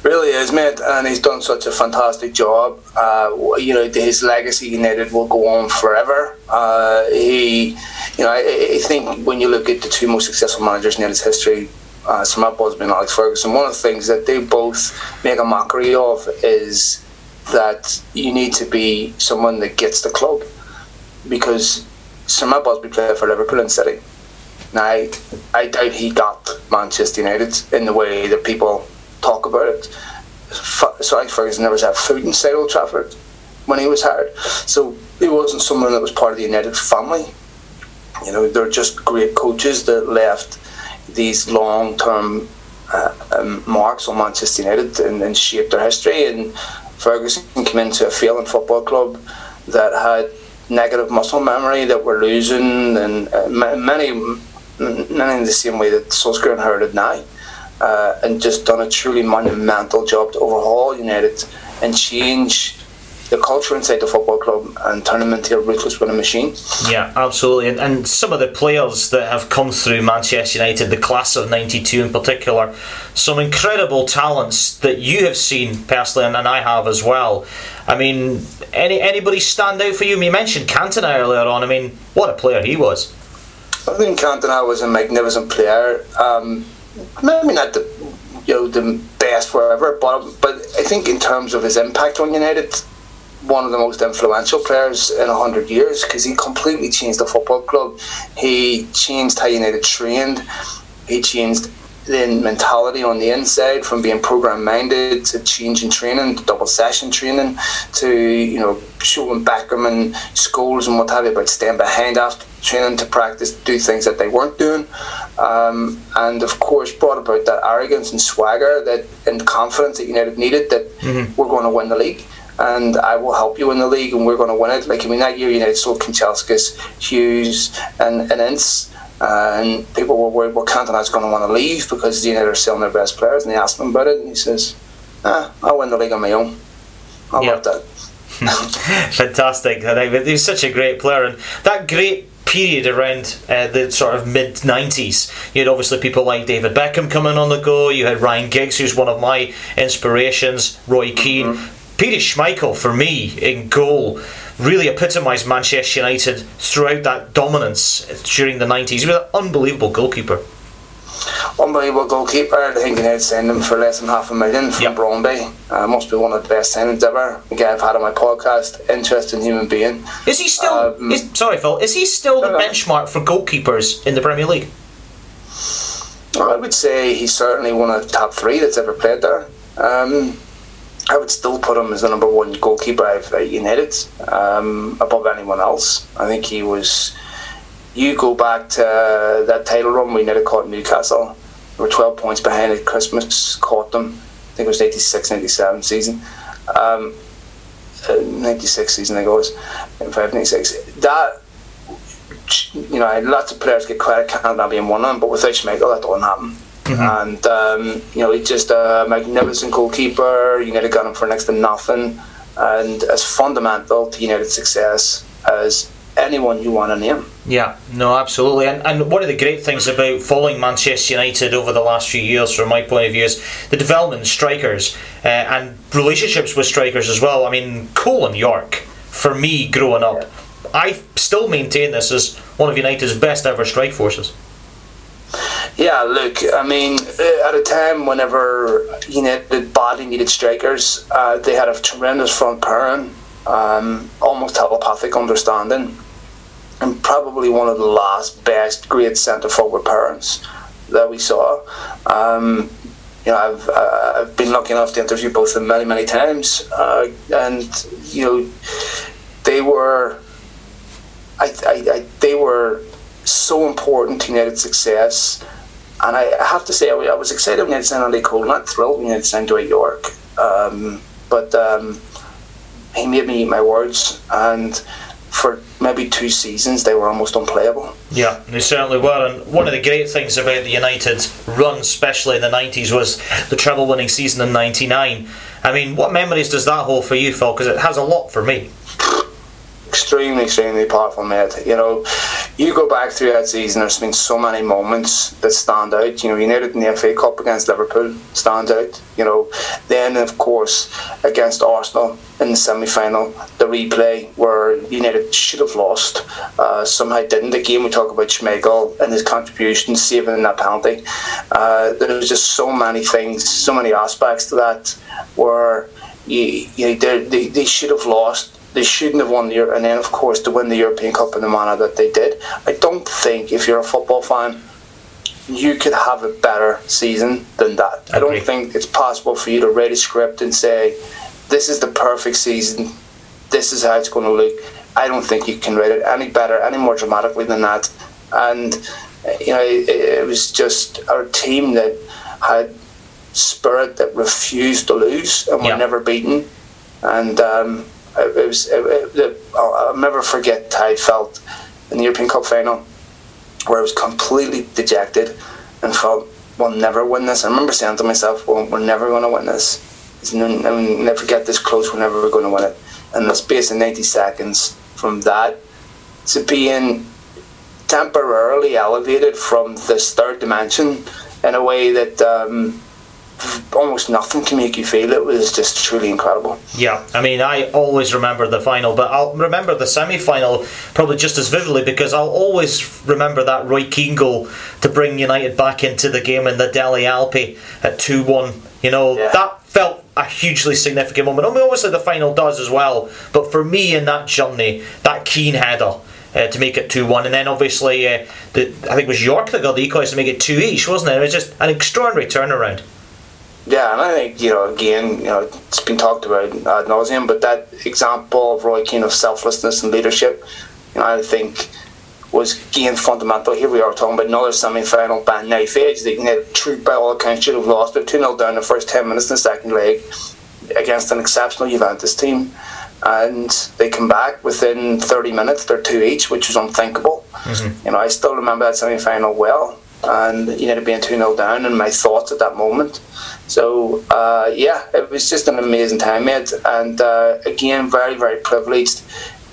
Speaker 3: Really is, mate, and he's done such a fantastic job. Uh, you know, his legacy United will go on forever. Uh, he, you know, I, I, think when you look at the two most successful managers in United's history, uh, Matt Busby and Alex Ferguson, one of the things that they both make a mockery of is that you need to be someone that gets the club because Sir Matt Busby played for Liverpool and City. Now, I, I doubt he got Manchester United in the way that people talk about it. Sir Alex Ferguson never had food inside Old Trafford when he was hired. So he wasn't someone that was part of the United family. You know, they're just great coaches that left these long term uh, um, marks on Manchester United and, and shaped their history. And Ferguson came into a failing football club that had negative muscle memory that were losing, and uh, many, many in the same way that Solskjaer inherited now. Uh, and just done a truly monumental job to overhaul United and change the culture inside the football club and turn them into a ruthless winning machine.
Speaker 2: Yeah, absolutely. And, and some of the players that have come through Manchester United, the class of 92 in particular, some incredible talents that you have seen personally, and, and I have as well. I mean, any anybody stand out for you? You mentioned Cantona earlier on. I mean, what a player he was.
Speaker 3: I think Cantona was a magnificent player. Um, maybe not the you know the best wherever, but but I think in terms of his impact on United, one of the most influential players in a hundred years because he completely changed the football club. He changed how United trained. He changed the mentality on the inside from being program minded to changing training to double session training to you know showing Beckham and Scholes and what have you about staying behind after training to practice do things that they weren't doing um, and of course brought about that arrogance and swagger that and confidence that United needed that mm-hmm. we're going to win the league and I will help you in the league, and we're going to win it. Like I mean, that year United sold Kanchelskis, Hughes, and and Ince. And people were worried, well, Cantona's going to want to leave because United are selling their best players. And they asked him about it, and he says, "Ah, I'll win the league on my own. I yep. love that."
Speaker 2: Fantastic. I think he's such a great player, and that great period around uh, the sort of mid 90s. You had obviously people like David Beckham coming on the go, you had Ryan Giggs, who's one of my inspirations, Roy Keane. Mm-hmm. Peter Schmeichel, for me, in goal, really epitomised Manchester United throughout that dominance during the 90s. He was an unbelievable goalkeeper
Speaker 3: unbelievable goalkeeper. I think they signed him for less than half a million from yep. Brøndby. Uh, must be one of the best signings ever. Again, I've had on my podcast. Interesting human being.
Speaker 2: Is he still? Um, is, sorry, Phil. Is he still the benchmark for goalkeepers in the Premier League?
Speaker 3: I would say he's certainly one of the top three that's ever played there. Um, I would still put him as the number one goalkeeper I've United um, above anyone else. I think he was you go back to uh, that title run we never caught Newcastle. We were 12 points behind at Christmas, caught them. I think it was 86 97 season. Um, uh, 96 season, I was. 95 96. That, you know, lots of players get credit, Cantona being one of them, but without Schmeichel, that don't happen. Mm-hmm. And, um, you know, he's just a magnificent goalkeeper. United got him for next to nothing. And as fundamental to United's success as anyone you want to name.
Speaker 2: Yeah, no, absolutely. And, and one of the great things about following Manchester United over the last few years, from my point of view, is the development of strikers uh, and relationships with strikers as well. I mean, Cole and Yorke, for me growing up, yeah. I still maintain this as one of United's best ever strike forces.
Speaker 3: Yeah, look, I mean, uh, at a time whenever United badly needed strikers, uh, they had a tremendous front pairing, um, almost telepathic understanding and probably one of the last best great centre forward parents that we saw. Um, you know, I've uh, I've been lucky enough to interview both of them many many times, uh, and you know, they were. I, I, I, they were so important to United's success, and I, have to say I, I was excited when United signed Andy Cole, not thrilled when United signed Dwight Yorke. um, but um, he made me eat my words, and for maybe two seasons they were almost unplayable.
Speaker 2: Yeah, they certainly were. And one of the great things about the United run, especially in the 90s, was the treble winning season in 99. I mean, what memories does that hold for you, Phil? Because it has a lot for me
Speaker 3: extremely, extremely powerful, mate. You know, you go back through that season, there's been so many moments that stand out. You know, United in the FA Cup against Liverpool stands out. You know, then, of course, against Arsenal in the semi final, the replay where United should have lost, uh, somehow didn't. Again, we talk about Schmeichel and his contribution, saving that penalty. Uh, there was just so many things, so many aspects to that where you, you they, they should have lost they shouldn't have won the and then of course to win the European Cup in the manner that they did. I don't think if you're a football fan, you could have a better season than that. I, I don't think it's possible for you to write a script and say, "This is the perfect season. This is how it's going to look." I don't think you can write it any better, any more dramatically than that. And you know, it, it was just our team that had spirit that refused to lose and were yeah. never beaten. And um, Uh, it was. Uh, uh, it, it, I'll never forget how I felt in the European Cup final, where I was completely dejected and felt we'll never win this. I remember saying to myself, well, we're never going to win this. No, we'll never get this close. We're never going to win it. And the space of 90 seconds from that to being temporarily elevated from this third dimension in a way that um, almost nothing can make you feel it was just truly incredible.
Speaker 2: Yeah, I mean, I always remember the final, but I'll remember the semi final probably just as vividly because I'll always remember that Roy Keane goal to bring United back into the game in the Delle Alpi at 2 1. You know, yeah. that felt a hugely significant moment. I mean, obviously the final does as well, but for me in that journey, that Keane header. Uh, to make it 2 1. And then obviously, uh, the, I think it was Yorke that got the equaliser to make it 2 each, wasn't it? It was just an extraordinary turnaround.
Speaker 3: Yeah, and I think you know again, you know, it's been talked about ad nauseum, but that example of Roy Keane of selflessness and leadership, you know, I think was again fundamental. Here we are talking about another semi-final by knife edge. They had true by all accounts should have lost. They're two 0 down the first ten minutes in the second leg against an exceptional Juventus team, and they come back within thirty minutes. They're two each, which was unthinkable. Mm-hmm. You know, I still remember that semi-final well and United being 2 0 down, and my thoughts at that moment. So, uh, yeah, it was just an amazing time, mate. And uh, again, very, very privileged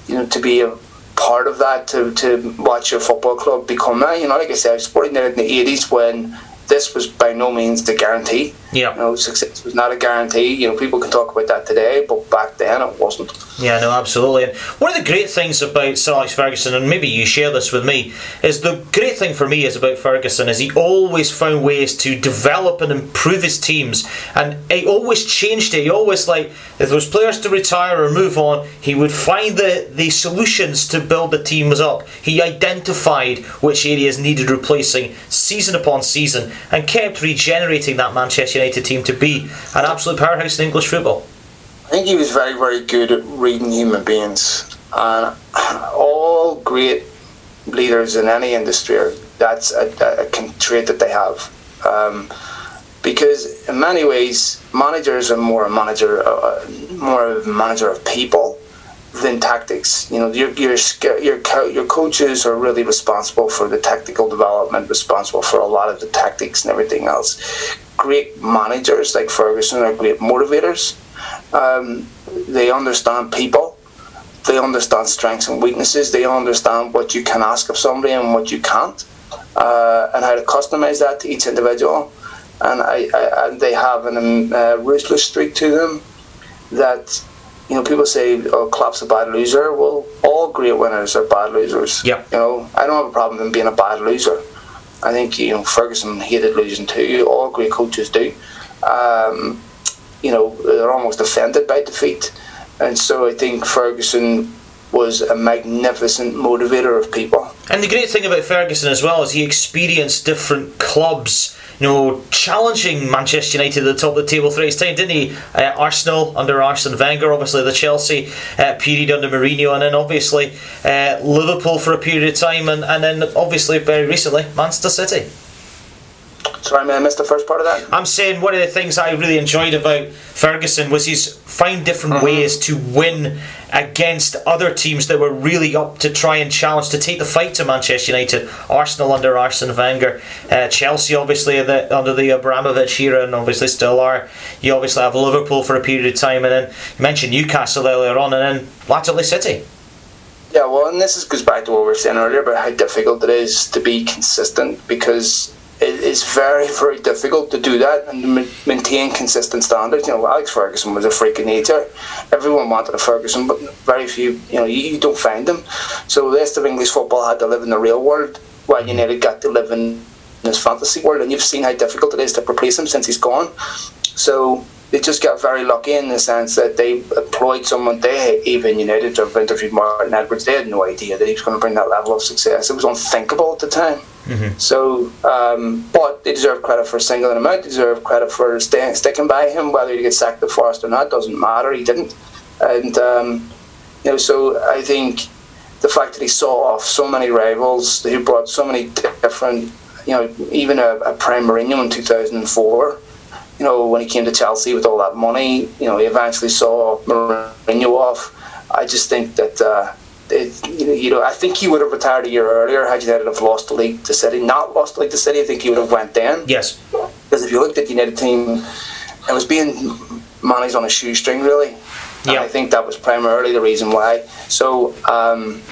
Speaker 3: you know, to be a part of that, to, to watch your football club become that. You know, like I said, i Sporting United in the 80s when this was by no means the guarantee.
Speaker 2: Yeah.
Speaker 3: You know, success was not a guarantee. You know, people can talk about that today, but back then it wasn't.
Speaker 2: Yeah, no, absolutely. And one of the great things about Sir Alex Ferguson, and maybe you share this with me, is the great thing for me is about Ferguson is he always found ways to develop and improve his teams, and he always changed it. He always like if there was players to retire or move on, he would find the the solutions to build the teams up. He identified which areas needed replacing season upon season, and kept regenerating that Manchester United team to be an absolute powerhouse in English football.
Speaker 3: I think he was very, very good at reading human beings, and all great leaders in any industry are, that's a, a, trait that they have. Um, because in many ways, managers are more a manager, uh, more of a manager of people than tactics. You know, your your your your coaches are really responsible for the tactical development, responsible for a lot of the tactics and everything else. Great managers like Ferguson are great motivators. Um, they understand people. They understand strengths and weaknesses. They understand what you can ask of somebody and what you can't, uh, and how to customize that to each individual. And I, I and they have an uh, ruthless streak to them that you know, people say, "Oh, Klopp's a bad loser." Well, all great winners are bad losers.
Speaker 2: Yeah.
Speaker 3: You know, I don't have a problem with them being a bad loser. I think you know Ferguson hated losing too. All great coaches do. Um, you know, they're almost offended by defeat, and so I think Ferguson was a magnificent motivator of people.
Speaker 2: And the great thing about Ferguson as well is he experienced different clubs you know, challenging Manchester United at the top of the table throughout his time, didn't he? Uh, Arsenal under Arsene Wenger, obviously the Chelsea uh, period under Mourinho, and then obviously uh, Liverpool for a period of time, and, and then obviously very recently Manchester City.
Speaker 3: Sorry, man, I missed the first part of that.
Speaker 2: I'm saying one of the things I really enjoyed about Ferguson was he's find different mm-hmm. ways to win against other teams that were really up to try and challenge to take the fight to Manchester United. Arsenal under Arsene Wenger, uh, Chelsea obviously the, under the Abramovich era, and obviously still are. You obviously have Liverpool for a period of time, and then you mentioned Newcastle earlier on, and then latterly City.
Speaker 3: Yeah, well, and this is, goes back to what we were saying earlier about how difficult it is to be consistent because it's very, very difficult to do that and maintain consistent standards. You know, Alex Ferguson was a freak of nature. Everyone wanted a Ferguson, but very few, you know, you, you don't find them. So the rest of English football had to live in the real world while United got to live in this fantasy world. And you've seen how difficult it is to replace him since he's gone. So they just got very lucky in the sense that they employed someone they even United to have interviewed Martin Edwards. They had no idea that he was going to bring that level of success. It was unthinkable at the time. Mm-hmm. So, um, but they deserve credit for singling him out. They deserve credit for staying, sticking by him. Whether he gets sacked the Forest or not doesn't matter. He didn't, and um, you know. So I think the fact that he saw off so many rivals, who brought so many different, you know, even a, a Prime Mourinho in two thousand and four you know, when he came to Chelsea with all that money, you know, he eventually saw Mourinho off. I just think that, uh, you know, I think he would have retired a year earlier had United have lost the league to City. Not lost the league to City, I think he would have went then.
Speaker 2: Yes.
Speaker 3: Because if you looked at the United team, it was being managed on a shoestring, really. Yeah. I think that was primarily the reason why. So, um,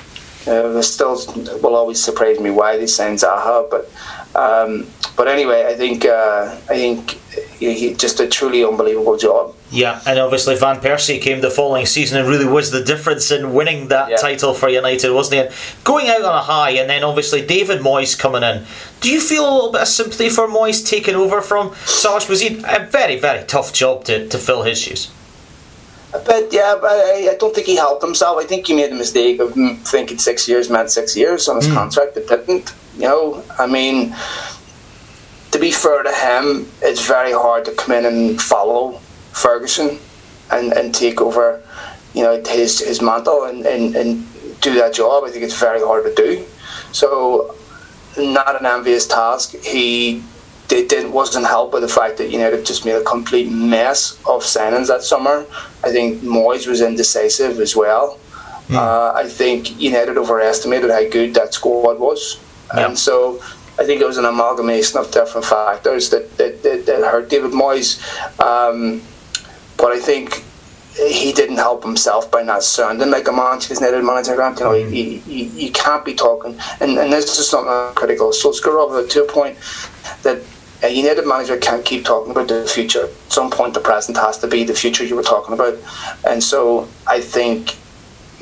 Speaker 3: uh, it still will always surprise me why they signed Zaha, but um, but anyway, I think uh, I think he just a truly unbelievable job.
Speaker 2: Yeah, and obviously Van Persie came the following season and really was the difference in winning that yeah. title for United, wasn't he? And going out on a high, and then obviously David Moyes coming in. Do you feel a little bit of sympathy for Moyes taking over from Sarge? Was he a very very tough job to, to fill his shoes?
Speaker 3: But yeah, but I, I, don't think he helped himself. I think he made a mistake of thinking six years meant six years on his mm. contract. It didn't. You know, I mean, to be fair to him, it's very hard to come in and follow Ferguson and, and take over, you know, his his mantle and, and, and do that job. I think it's very hard to do. So, not an envious task. He did, did wasn't helped by the fact that United just made a complete mess of signings that summer. I think Moyes was indecisive as well. Mm. Uh, I think United overestimated how good that squad was, yeah. and so I think it was an amalgamation of different factors that, that, that, that hurt David Moyes. Um, but I think he didn't help himself by not sounding like a Manchester United manager. You know, mm. you, you, you, can't be talking, and, and this is something critical. Solskjaer of it to a point that Uh, a United manager can't keep talking about the future. At some point, the present has to be the future you were talking about. And so I think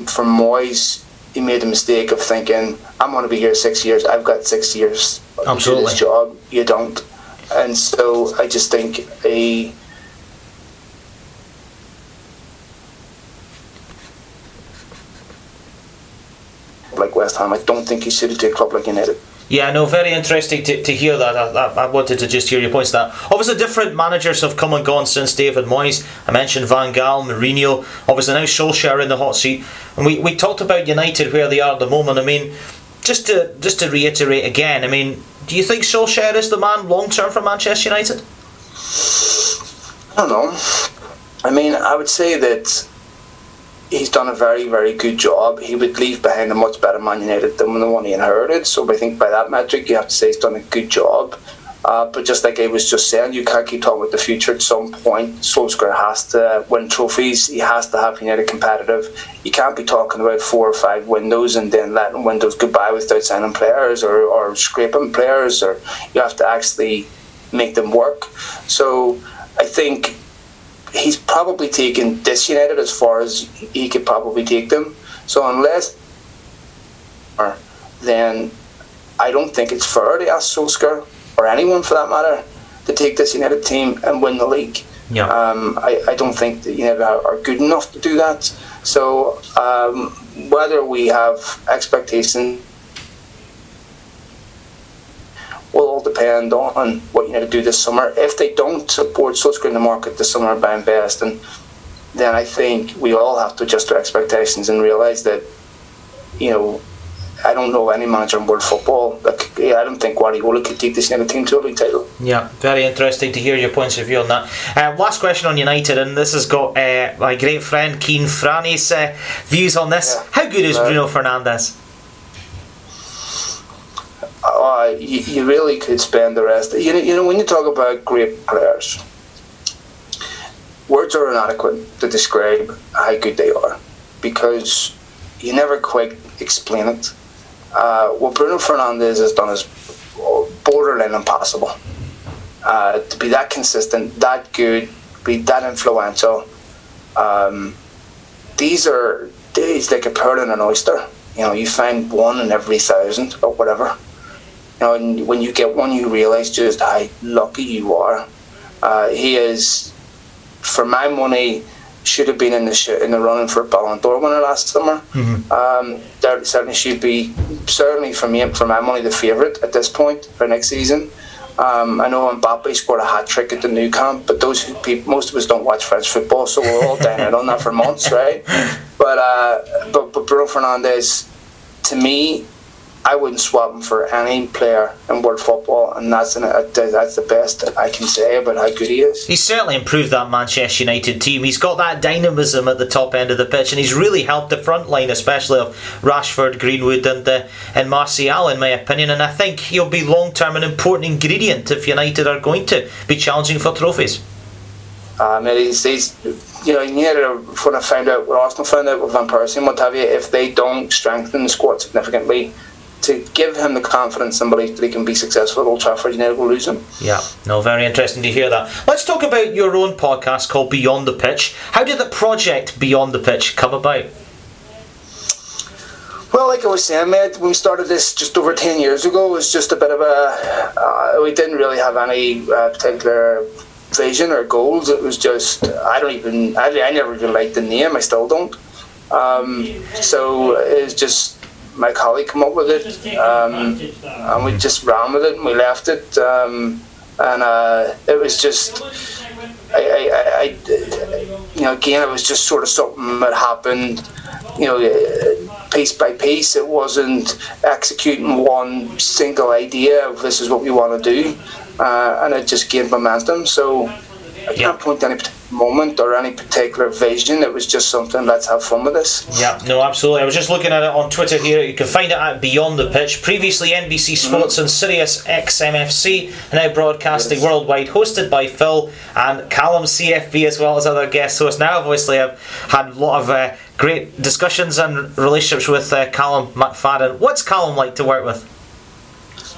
Speaker 3: for Moyes, he made the mistake of thinking, I'm going to be here six years. I've got six years
Speaker 2: Absolutely. to do
Speaker 3: this job. You don't. And so I just think a like West Ham, I don't think he should have a club like United.
Speaker 2: Yeah, no, very interesting to, to hear that. I, I, wanted to just hear your points. That obviously different managers have come and gone since David Moyes. I mentioned Van Gaal, Mourinho. Obviously now Solskjaer in the hot seat, and we, we talked about United where they are at the moment. I mean, just to just to reiterate again, I mean, do you think Solskjaer is the man long term for Manchester United?
Speaker 3: I don't know. I mean, I would say that he's done a very, very good job. He would leave behind a much better Man United than the one he inherited. So I think by that metric, you have to say he's done a good job. Uh, but just like I was just saying, you can't keep talking about the future. At some point, Solskjaer has to win trophies. He has to have United competitive. You can't be talking about four or five windows and then letting windows goodbye without signing players or, or scraping players. Or you have to actually make them work. So I think he's probably taken this United as far as he could probably take them. So unless, then I don't think it's fair to ask Solskjaer or anyone for that matter to take this United team and win the league.
Speaker 2: Yeah.
Speaker 3: Um, I, I don't think that United are, are good enough to do that. So um, whether we have expectations will all depend on what you need to do this summer. If they don't support Solskjaer in the market this summer by investing, then I think we all have to adjust our expectations and realise that, you know, I don't know any manager in world football. Like, yeah, I don't think Guardiola could take this United team to a league title.
Speaker 2: Yeah, very interesting to hear your points of view on that. Uh, last question on United, and this has got uh, my great friend Keen Franny's uh, views on this. Yeah. How good is Bruno Fernandes?
Speaker 3: Uh, you, you, really could spend the rest. You know, you know, when you talk about great players, words are inadequate to describe how good they are because you never quite explain it. Uh, what Bruno Fernandes has done is borderline impossible. Uh, to be that consistent, that good, be that influential. Um, these are days like a pearl in an oyster. You know, you find one in every thousand or whatever. You know, and when you get one, you realise just how lucky you are. Uh, he is, for my money, should have been in the sh- in the running for a Ballon d'Or winner last summer. Mm-hmm. Um, there certainly should be, certainly for me, for my money, the favourite at this point for next season. Um, I know Mbappe scored a hat trick at the Nou Camp, but those people, most of us don't watch French football, so we're all down out on that for months, right? But uh, but but Bruno Fernandes, to me, I wouldn't swap him for any player in world football, and that's an, that's the best I can say about how good he is.
Speaker 2: He's certainly improved that Manchester United team. He's got that dynamism at the top end of the pitch, and he's really helped the front line, especially of Rashford, Greenwood, and uh, and Martial, in my opinion. And I think he'll be long term an important ingredient if United are going to be challenging for trophies.
Speaker 3: Um, he's, he's, you know, United when I found out, what Arsenal found out with Van Persie and what have you, if they don't strengthen the squad significantly to give him the confidence and belief that he can be successful at Old Trafford, you never will lose him.
Speaker 2: Yeah, no, very interesting to hear that. Let's talk about your own podcast called Beyond the Pitch. How did the project Beyond the Pitch come about?
Speaker 3: Well, like I was saying, mate, when we started this just over 10 years ago, it was just a bit of a. Uh, we didn't really have any uh, particular vision or goals. It was just, I don't even, I, I never even liked the name, I still don't. Um, so it's just my colleague come up with it, um, and we just ran with it and we left it, um, and uh, it was just. I, I, I, you know, again, it was just sort of something that happened, you know, piece by piece. It wasn't executing one single idea of this is what we want to do, uh, and it just gained momentum. So I can't point to any particular moment or any particular vision. It was just something. Let's have fun with this.
Speaker 2: Yeah, no, absolutely. I was just looking at it on Twitter here. You can find it at Beyond the Pitch. Previously NBC Sports mm. and Sirius XMFC, now broadcasting yes. worldwide, hosted by Phil and Callum CFB as well as other guest hosts. Now, obviously, I've had a lot of uh, great discussions and relationships with uh, Callum McFadden. What's Callum like to work with?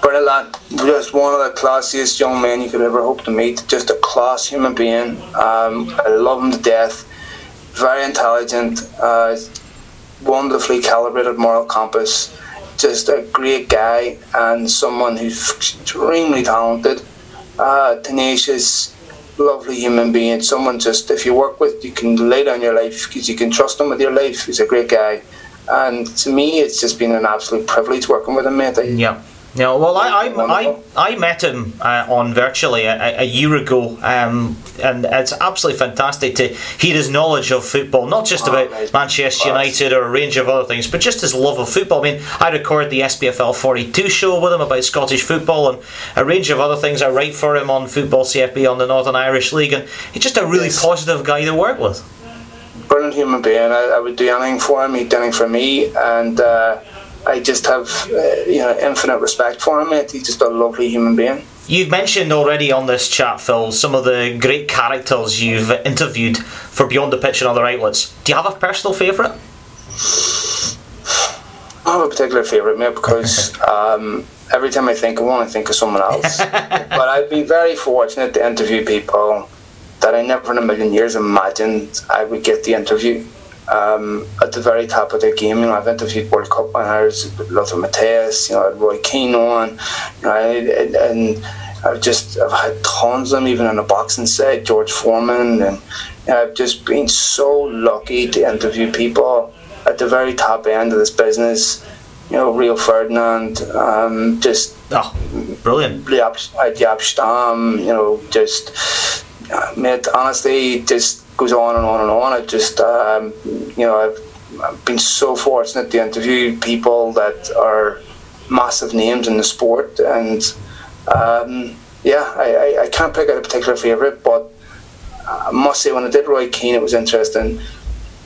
Speaker 3: Lad, just one of the classiest young men you could ever hope to meet. Just a class human being. Um, I love him to death. Very intelligent, uh, wonderfully calibrated moral compass. Just a great guy and someone who's extremely talented, uh, tenacious, lovely human being. Someone just, if you work with, you can lay down your life because you can trust him with your life. He's a great guy. And to me, it's just been an absolute privilege working with him, mate.
Speaker 2: yeah. Yeah, well, I I, I, I met him uh, on virtually a, a year ago, um, and it's absolutely fantastic to hear his knowledge of football, not just oh, about Manchester United or a range of other things, but just his love of football. I mean, I record the SPFL 42 show with him about Scottish football and a range of other things. I write for him on Football CFB on the Northern Irish League, and he's just a really yes. positive guy to work with.
Speaker 3: Brilliant human being. I, I, would do anything for him. He'd do anything for me, and. Uh, I just have uh, you know infinite respect for him. Mate. He's just a lovely human being.
Speaker 2: You've mentioned already on this chat, Phil, some of the great characters you've interviewed for Beyond the Pitch and other outlets. Do you have a personal favourite?
Speaker 3: I have a particular favourite, mate, because um, every time I think of one, I think of someone else. but I've been very fortunate to interview people that I never in a million years imagined I would get the interview um, at the very top of their game. You know, I've interviewed World Cup winners, Lothar Matthäus, you know, Roy Keane on, you know, and, and I've just I've had tons of them, even on the boxing set, George Foreman, and you know, I've just been so lucky to interview people at the very top end of this business. You know, Rio Ferdinand, um, just
Speaker 2: oh, brilliant.
Speaker 3: Jaap Stam, you know, just uh, mate, honestly, just goes on and on and on. I just, um, you know, I've, I've been so fortunate to interview people that are massive names in the sport, and um, yeah, I, I, I, can't pick out a particular favourite, but I must say when I did Roy Keane, it was interesting.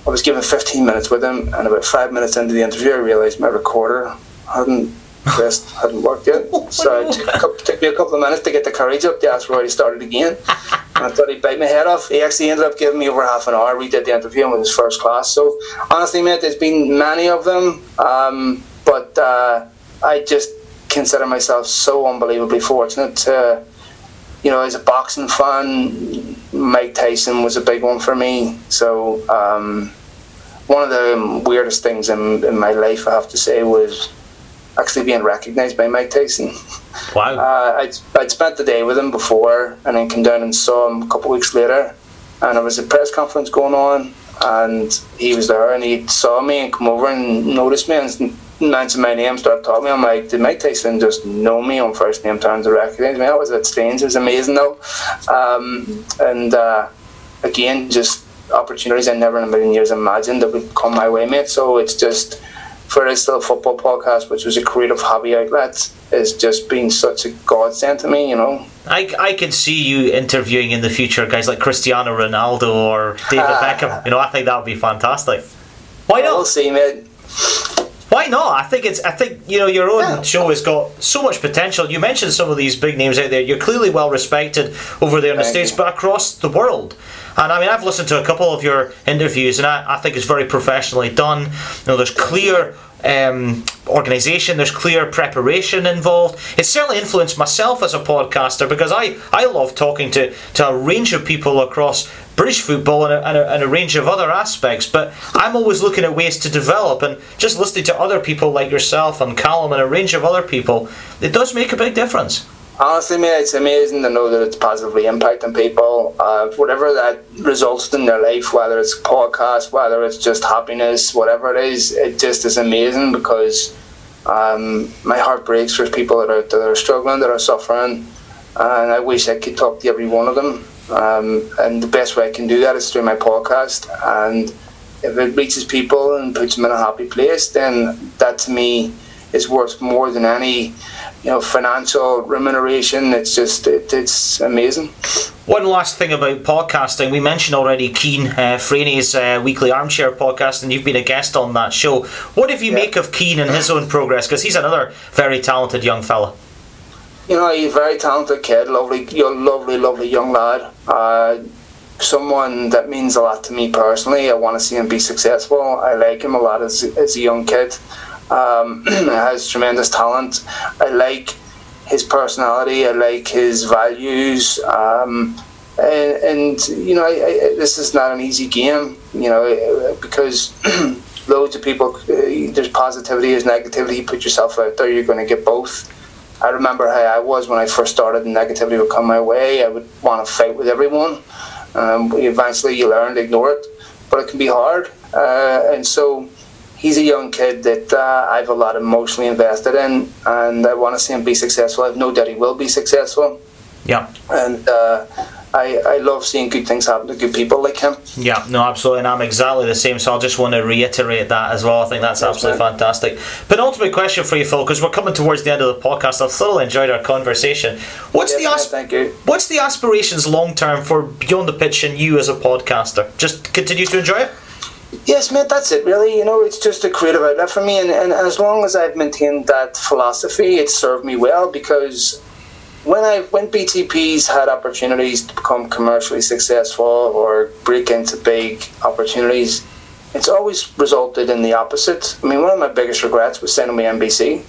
Speaker 3: I was given 15 minutes with him, and about five minutes into the interview, I realised my recorder hadn't pressed, hadn't worked yet. So it took, couple, took, me a couple of minutes to get the courage up to ask Roy to start it again. I thought he'd bite my head off. He actually ended up giving me over half an hour. We did the interview and it was first class. So honestly, mate, there's been many of them, um, but uh, I just consider myself so unbelievably fortunate to, you know, as a boxing fan, Mike Tyson was a big one for me. So um, one of the weirdest things in, in my life, I have to say, was actually being recognised by Mike Tyson.
Speaker 2: Wow.
Speaker 3: Uh, I'd, I'd spent the day with him before and then came down and saw him a couple of weeks later. And there was a press conference going on and he was there and he saw me and come over and noticed me and mentioned my name, started talking to me. I'm like, did Mike Tyson just know me on first name terms to recognise me? That was a bit strange. It was amazing though. Um, and uh, again, just opportunities I never in a million years imagined that would come my way, mate. So it's just for a still football podcast, which was a creative hobby outlet, has just been such a godsend to me, you know.
Speaker 2: I, I can see you interviewing in the future guys like Cristiano Ronaldo or David ah. Beckham. You know, I think that would be fantastic. Why not?
Speaker 3: We'll see, mate.
Speaker 2: Why not? I think it's. I think you know your own yeah. show has got so much potential. You mentioned some of these big names out there. You're clearly well respected over there in Thank the states, you. but across the world. And I mean, I've listened to a couple of your interviews, and I, I think it's very professionally done. You know, there's clear um, organisation. There's clear preparation involved. It's certainly influenced myself as a podcaster because I, I love talking to, to a range of people across British football and a, and, a, and a range of other aspects. But I'm always looking at ways to develop and just listening to other people like yourself and Callum and a range of other people, it does make a big difference
Speaker 3: honestly, mate, it's amazing to know that it's positively impacting people. Uh, whatever that results in their life, whether it's podcast, whether it's just happiness, whatever it is, it just is amazing because um, my heart breaks for people that are, that are struggling, that are suffering, and I wish I could talk to every one of them. Um, and the best way I can do that is through my podcast. And if it reaches people and puts them in a happy place, then that to me is worth more than any you know financial remuneration. It's just it, it's amazing.
Speaker 2: One last thing about podcasting. We mentioned already Keen uh, Franey's uh, weekly armchair podcast, and you've been a guest on that show. What do you yeah. make of Keen and his own progress? Because he's another very talented young fella.
Speaker 3: You know, he's a very talented kid, lovely, lovely, lovely young lad. Uh, someone that means a lot to me personally. I want to see him be successful. I like him a lot as, as a young kid. Um, has tremendous talent. I like his personality. I like his values. Um, and, and, you know, I, I, this is not an easy game. You know, because loads of people. Uh, there's positivity, there's negativity. You put yourself out there, you're going to get both. I remember how I was when I first started, and negativity would come my way. I would want to fight with everyone. Um, eventually, you learn to ignore it, but it can be hard. Uh, and so, he's a young kid that uh, I've a lot emotionally invested in, and I want to see him be successful. I've no doubt he will be successful.
Speaker 2: Yeah.
Speaker 3: And uh, I, I love seeing good things happen to good people like him.
Speaker 2: Yeah, no, absolutely, and I'm exactly the same. So I just want to reiterate that as well. I think that's absolutely fantastic. Penultimate question for you, Phil, because we're coming towards the end of the podcast. I've thoroughly enjoyed our conversation. What's
Speaker 3: yes,
Speaker 2: the
Speaker 3: asp- thank you.
Speaker 2: What's the aspirations long term for Beyond the Pitch and you as a podcaster? Just continue to enjoy it.
Speaker 3: Yes, mate, that's it, really. You know, it's just a creative outlet for me, and, and as long as I've maintained that philosophy, it's served me well because when I when BTPs had opportunities to become commercially successful or break into big opportunities, it's always resulted in the opposite. I mean, one of my biggest regrets was sending me NBC.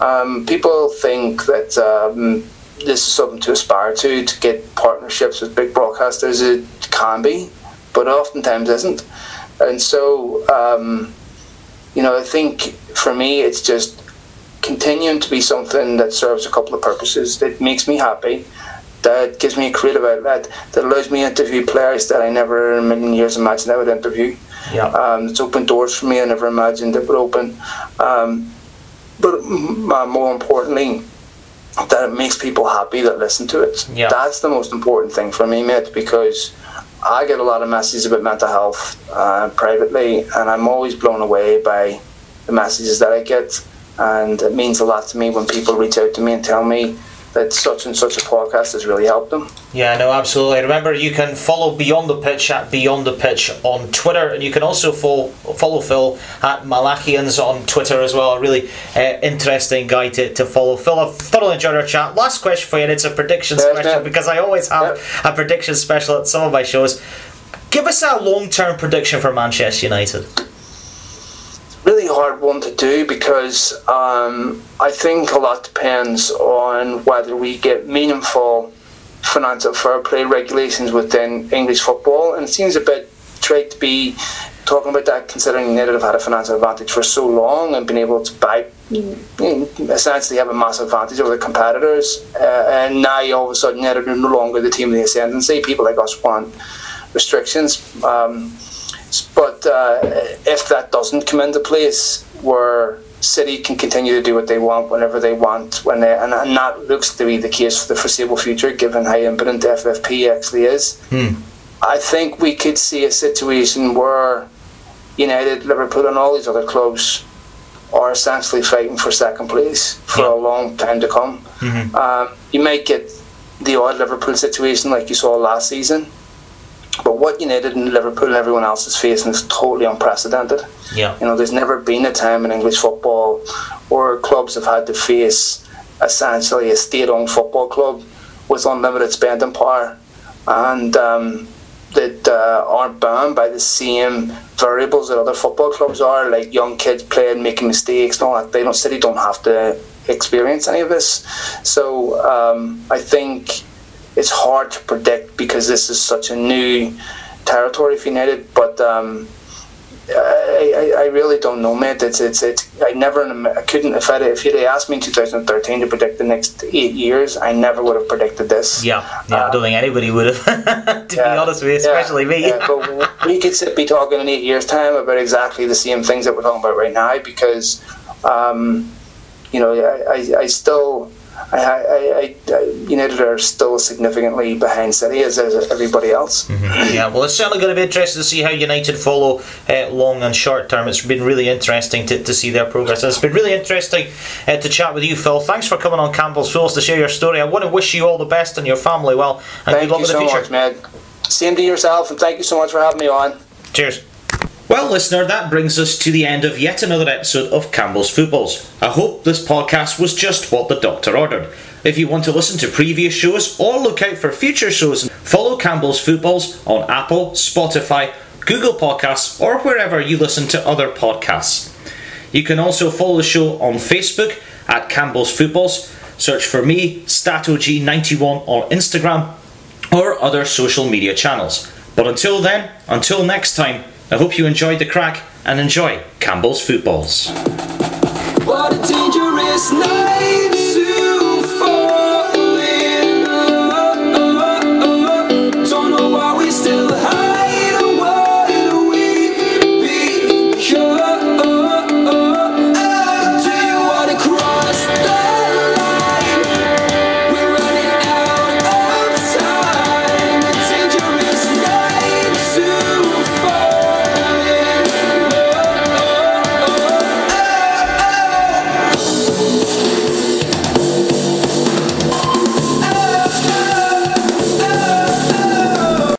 Speaker 3: Um, people think that um, this is something to aspire to to get partnerships with big broadcasters. It can be, but oftentimes isn't. And so, um, you know, I think for me, it's just continuing to be something that serves a couple of purposes. That makes me happy, that gives me a creative outlet, that allows me to interview players that I never in a million years imagined I would interview.
Speaker 2: Yeah.
Speaker 3: Um, it's opened doors for me I never imagined it would open. Um, but uh, more importantly, that it makes people happy that listen to it.
Speaker 2: Yeah.
Speaker 3: That's the most important thing for me, mate, because I get a lot of messages about mental health uh, privately, and I'm always blown away by the messages that I get. And it means a lot to me when people reach out to me and tell me that such and such a podcast has really helped them.
Speaker 2: Yeah, no, absolutely. Remember, you can follow Beyond the Pitch at Beyond the Pitch on Twitter, and you can also follow, follow Phil at Malachians on Twitter as well. A really uh, interesting guy to, to follow. Phil, I've thoroughly enjoyed our chat. Last question for you, and it's a predictions yes, question because I always have yep. a prediction special at some of my shows. Give us a long term prediction for Manchester United
Speaker 3: really hard one to do because um, I think a lot depends on whether we get meaningful financial fair play regulations within English football, and it seems a bit trite to be talking about that considering United have had a financial advantage for so long and been able to buy essentially have a massive advantage over the competitors. Uh, and now all of a sudden United are no longer the team of the ascendancy. People like us want restrictions. Um, but uh, if that doesn't come into place, where City can continue to do what they want whenever they want, when they, and, and that looks to be the case for the foreseeable future, given how impotent FFP actually is.
Speaker 2: Hmm.
Speaker 3: I think we could see a situation where United, Liverpool, and all these other clubs are essentially fighting for second place for yeah. a long time to come.
Speaker 2: Mm-hmm.
Speaker 3: Um, you might get the odd Liverpool situation like you saw last season, but what United and Liverpool and everyone else is facing is totally unprecedented.
Speaker 2: Yeah.
Speaker 3: You know, there's never been a time in English football where clubs have had to face essentially a state-owned football club with unlimited spending power and um, that uh, aren't bound by the same variables that other football clubs are, like young kids playing, making mistakes, and all that. They don't City don't have to experience any of this. So um, I think it's hard to predict because this is such a new territory for United. But um, I, I, I, really don't know, mate. It's it's it's. I never, I couldn't. If I if you'd asked me in 2013 to predict the next eight years, I never would have predicted this.
Speaker 2: Yeah, yeah. I don't think anybody would have. to yeah, be honest with you, especially
Speaker 3: yeah,
Speaker 2: me.
Speaker 3: Yeah, but we could sit, be talking in eight years' time about exactly the same things that we're talking about right now because, um, you know, I, I, I still I, I, I, United are still significantly behind City as, everybody else.
Speaker 2: Mm-hmm. Yeah, well, it's certainly going to be interesting to see how United follow uh, long and short term. It's been really interesting to, to see their progress. And it's been really interesting uh, to chat with you, Phil. Thanks for coming on Campbell's Footballs to share your story. I want to wish you all the best and your family well. And
Speaker 3: thank
Speaker 2: good luck
Speaker 3: you
Speaker 2: with the
Speaker 3: so
Speaker 2: future.
Speaker 3: much, man. Same to yourself, and thank you so much for having me on.
Speaker 2: Cheers. Well, listener, that brings us to the end of yet another episode of Campbell's Footballs. I hope this podcast was just what the doctor ordered. If you want to listen to previous shows or look out for future shows, follow Campbell's Footballs on Apple, Spotify, Google Podcasts, or wherever you listen to other podcasts. You can also follow the show on Facebook at Campbell's Footballs. Search for me, StatOG91 on Instagram or other social media channels. But until then, until next time, I hope you enjoyed the crack and enjoy Campbell's Footballs.
Speaker 1: What a dangerous night.